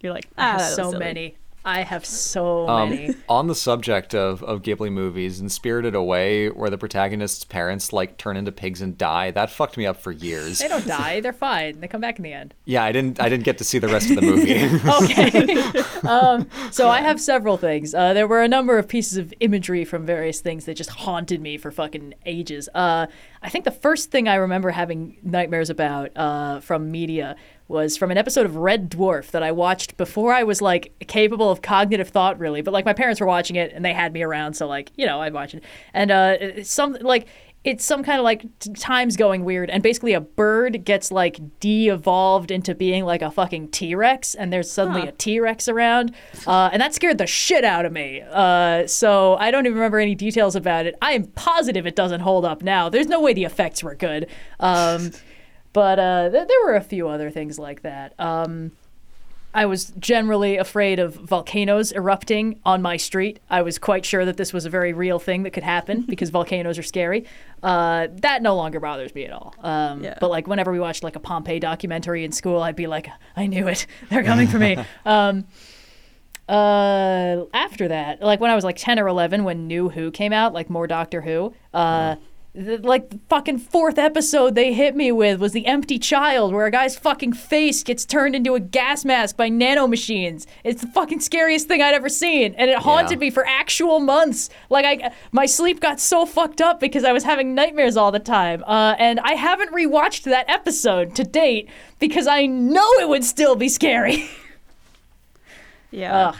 you're like, ah, so silly." many. I have so many. Um, on the subject of, of Ghibli movies and Spirited Away, where the protagonist's parents like turn into pigs and die, that fucked me up for years. They don't die; they're fine. They come back in the end. Yeah, I didn't I didn't get to see the rest of the movie. okay. um, so I have several things. Uh, there were a number of pieces of imagery from various things that just haunted me for fucking ages. Uh, I think the first thing I remember having nightmares about uh, from media was from an episode of Red Dwarf that I watched before I was like capable of cognitive thought, really. But like my parents were watching it and they had me around, so like you know I'd watch it. And uh, it's some like it's some kind of like times going weird and basically a bird gets like de-evolved into being like a fucking t-rex and there's suddenly Huh. a t-rex around uh, and that scared the shit out of me uh, so i don't even remember any details about it i am positive it doesn't hold up now there's no way the effects were good um, but uh, th- there were a few other things like that um, I was generally afraid of volcanoes erupting on my street. I was quite sure that this was a very real thing that could happen because volcanoes are scary. Uh, that no longer bothers me at all. Um, Yeah. But like whenever we watched like a Pompeii documentary in school, I'd be like, I knew it. They're coming for me. um, uh, after that, like when I was like 10 or 11, when New Who came out, like more Doctor Who, uh, the, like the fucking fourth episode they hit me with was the empty child where a guy's fucking face gets turned into a gas mask by nanomachines it's the fucking scariest thing i'd ever seen and it haunted Yeah. me for actual months like i my sleep got so fucked up because i was having nightmares all the time uh, and i haven't rewatched that episode to date because i know it would still be scary Yeah. Ugh.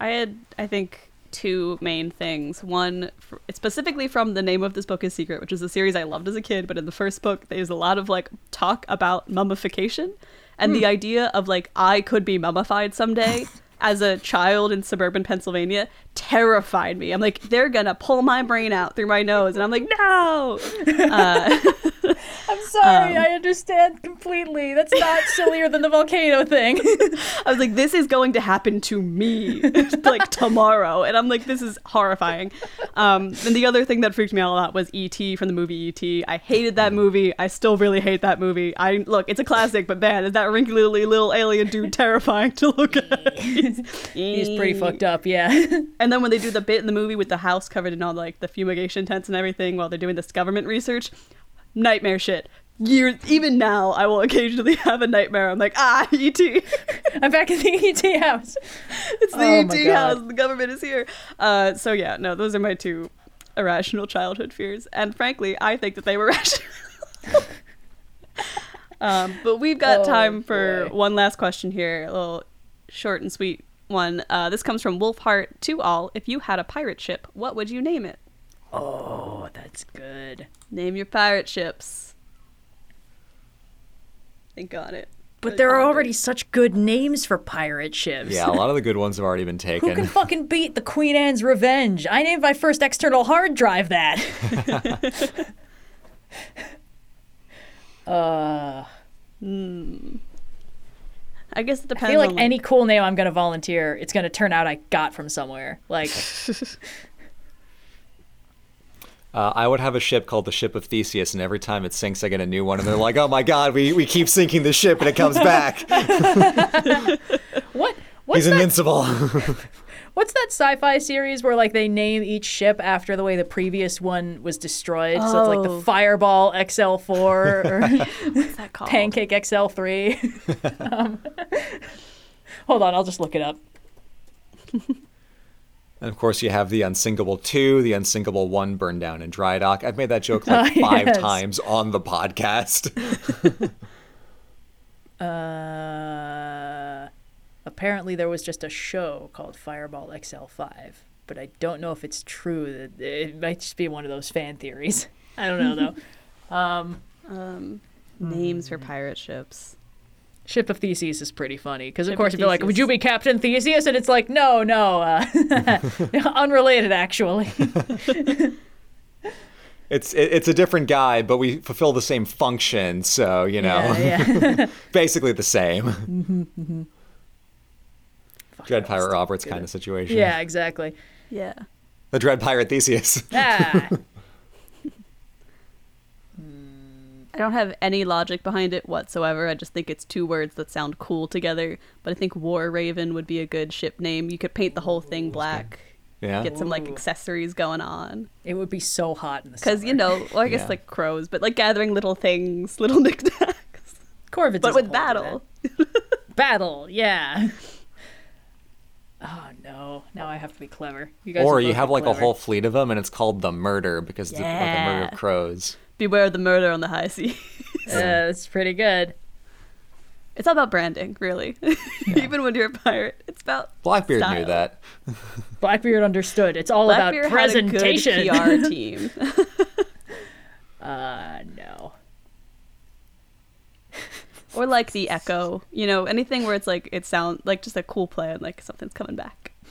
I had, I think, two main things. One, specifically from the name of this book is Secret, which is a series I loved as a kid. But in the first book, there's a lot of like talk about mummification and the hmm. idea of like I could be mummified someday. As a child in suburban Pennsylvania, terrified me. I'm like, they're gonna pull my brain out through my nose, and I'm like, no. Uh, i'm sorry i understand completely that's not sillier than the volcano thing I was like, this is going to happen to me like tomorrow. And I'm like, this is horrifying. Um, and the other thing that freaked me out a lot was E.T. from the movie E.T. I hated that movie. I still really hate that movie. I look, it's a classic, but man, is that wrinkly little alien dude terrifying to look at? he's pretty fucked up yeah And then when they do the bit in the movie with the house covered in all like the fumigation tents and everything while they're doing this government research, nightmare shit. Years, even now, I will occasionally have a nightmare. I'm like, ah, E.T. i'm back in the et house it's the Oh ET house. The government is here. Uh, so yeah, no, those are my two irrational childhood fears, and frankly, I think that they were rational. um, but we've got Oh, time for boy. one last question here, a little short and sweet one. Uh, this comes from Wolfheart to all. If you had a pirate ship, what would you name it? oh that's good Name your pirate ships. Think on it. But there are already such good names for pirate ships. yeah, a lot of the good ones have already been taken. Who can fucking beat the Queen Anne's Revenge? I named my first external hard drive that. uh, I guess it depends. I feel like on, any cool name I'm going to volunteer, it's going to turn out I got from somewhere. Like, Uh, I would have a ship called the Ship of Theseus, and every time it sinks, I get a new one, and they're like, "Oh my God, we, we keep sinking the ship, and it comes back." what He's that? invincible. What's that sci-fi series where like they name each ship after the way the previous one was destroyed? So it's like the Oh. Fireball XL4 or What's that called? Pancake XL3. um, hold on, I'll just look it up. and of course, you have the Unsinkable 2, the Unsinkable 1 burned down in dry dock. I've made that joke like Ah, five yes. times on the podcast. Uh, apparently, there was just a show called Fireball XL5, but I don't know if it's true. It might just be one of those fan theories. I don't know though. um, Um, names for pirate ships. Ship of Theseus is pretty funny because, of course, of if you're like, "Would you be Captain Theseus?" and it's like, "No, no, uh, unrelated, actually." It's it, it's a different guy, but we fulfill the same function, so you know, Yeah, yeah. basically the same. Dread Pirate Roberts kind of situation. yeah, exactly. Yeah. The Dread Pirate Theseus. Ah, I don't have any logic behind it whatsoever. I just think it's two words that sound cool together. But I think War Raven would be a good ship name. You could paint the whole thing black, Yeah. get some like accessories going on. it would be so hot in the Because, you know, well, I guess Yeah. like crows, but like gathering little things, little knickknacks. Corvids But with battle. battle, yeah. Oh no! Now I have to be clever. You guys Or you have be like a whole fleet of them, and it's called the Murder because it's like a murder of crows. Beware of the murder on the high seas. Uh, that's pretty good. it's all about branding, really. Even when you're a pirate, it's about Blackbeard knew that. Blackbeard understood. It's all Blackbeard about presentation. had a good PR team. uh, no. Or like the echo, you know, anything where it's like it sounds like just a cool plan, like something's coming back.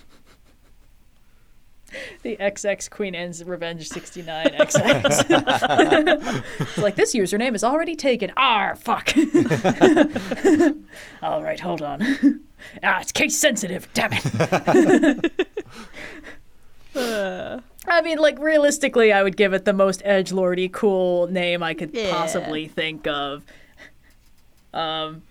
The XX Queen Anne's Revenge 69 XX. it's like, this username is already taken. Ah, fuck. All right, hold on. ah, it's case sensitive. Damn it. Uh, I mean, like, realistically, I would give it the most edge lordy cool name I could Yeah. possibly think of. Um,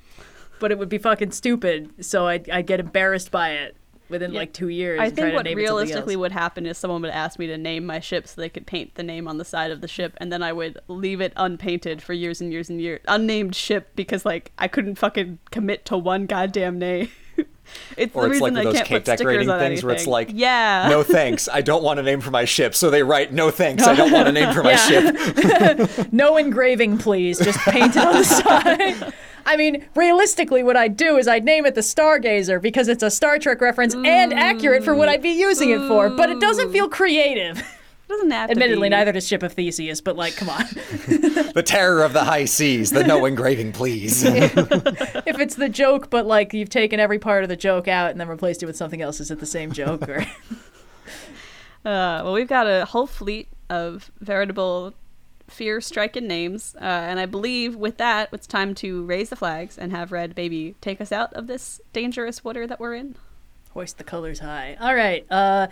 but it would be fucking stupid, so I'd, I'd get embarrassed by it within Yeah. like two years. I and try think to what name realistically would happen is someone would ask me to name my ship so they could paint the name on the side of the ship, and then I would leave it unpainted for years and years and years, unnamed ship because like I couldn't fucking commit to one goddamn name. it's Or the it's like reason I those can't cake put stickers decorating on things where it's anything. like, yeah, No thanks, I don't want a name for my ship. So they write, no thanks, I don't want a name for my ship. No engraving, please. Just paint it on the side. I mean, realistically, what I'd do is I'd name it the Stargazer because it's a Star Trek reference and accurate for what I'd be using it for, but it doesn't feel creative. it doesn't have to Admittedly, be. neither does Ship of Theseus, but like, come on. The terror of the high seas, the no engraving, please. if it's the joke, but like you've taken every part of the joke out and then replaced it with something else, is it the same joke? Or Uh, well, we've got a whole fleet of veritable fear-striking names, uh, and I believe with that, it's time to raise the flags and have Red Baby take us out of this dangerous water that we're in. hoist the colors high. All right. Uh,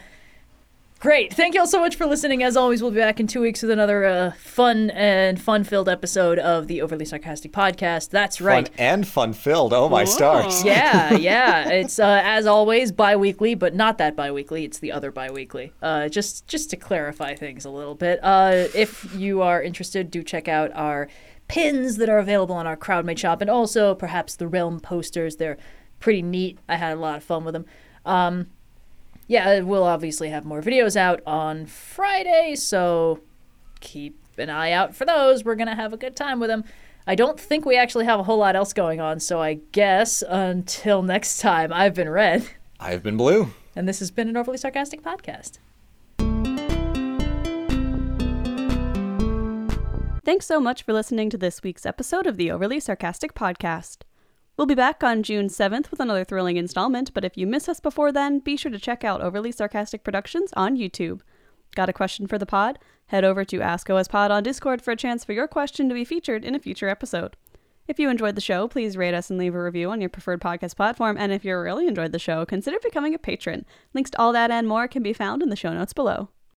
great. Thank you all so much for listening. As always, we'll be back in two weeks with another uh, fun and fun-filled episode of the Overly Sarcastic Podcast. That's right. Fun and fun filled. Oh my Whoa. stars. yeah, yeah. It's uh, as always bi-weekly, but not that bi-weekly. It's the other bi-weekly. Uh, just just to clarify things a little bit. Uh, if you are interested, do check out our pins that are available on our CrowdMade shop, and also perhaps the Realm posters. They're pretty neat. I had a lot of fun with them. Um, yeah, uh, we'll obviously have more videos out on Friday, so keep an eye out for those. We're gonna have a good time with them. I don't think we actually have a whole lot else going on, so I guess until next time, I've been Red, I've been blue. and this has been an overly sarcastic podcast. Thanks so much for listening to this week's episode of the Overly Sarcastic Podcast. We'll be back on June 7th with another thrilling installment, but if you miss us before then, be sure to check out Overly Sarcastic Productions on YouTube. Got a question for the pod? Head over to Ask OSPod on Discord for a chance for your question to be featured in a future episode. If you enjoyed the show, please rate us and leave a review on your preferred podcast platform, and if you really enjoyed the show, consider becoming a patron. Links to all that and more can be found in the show notes below.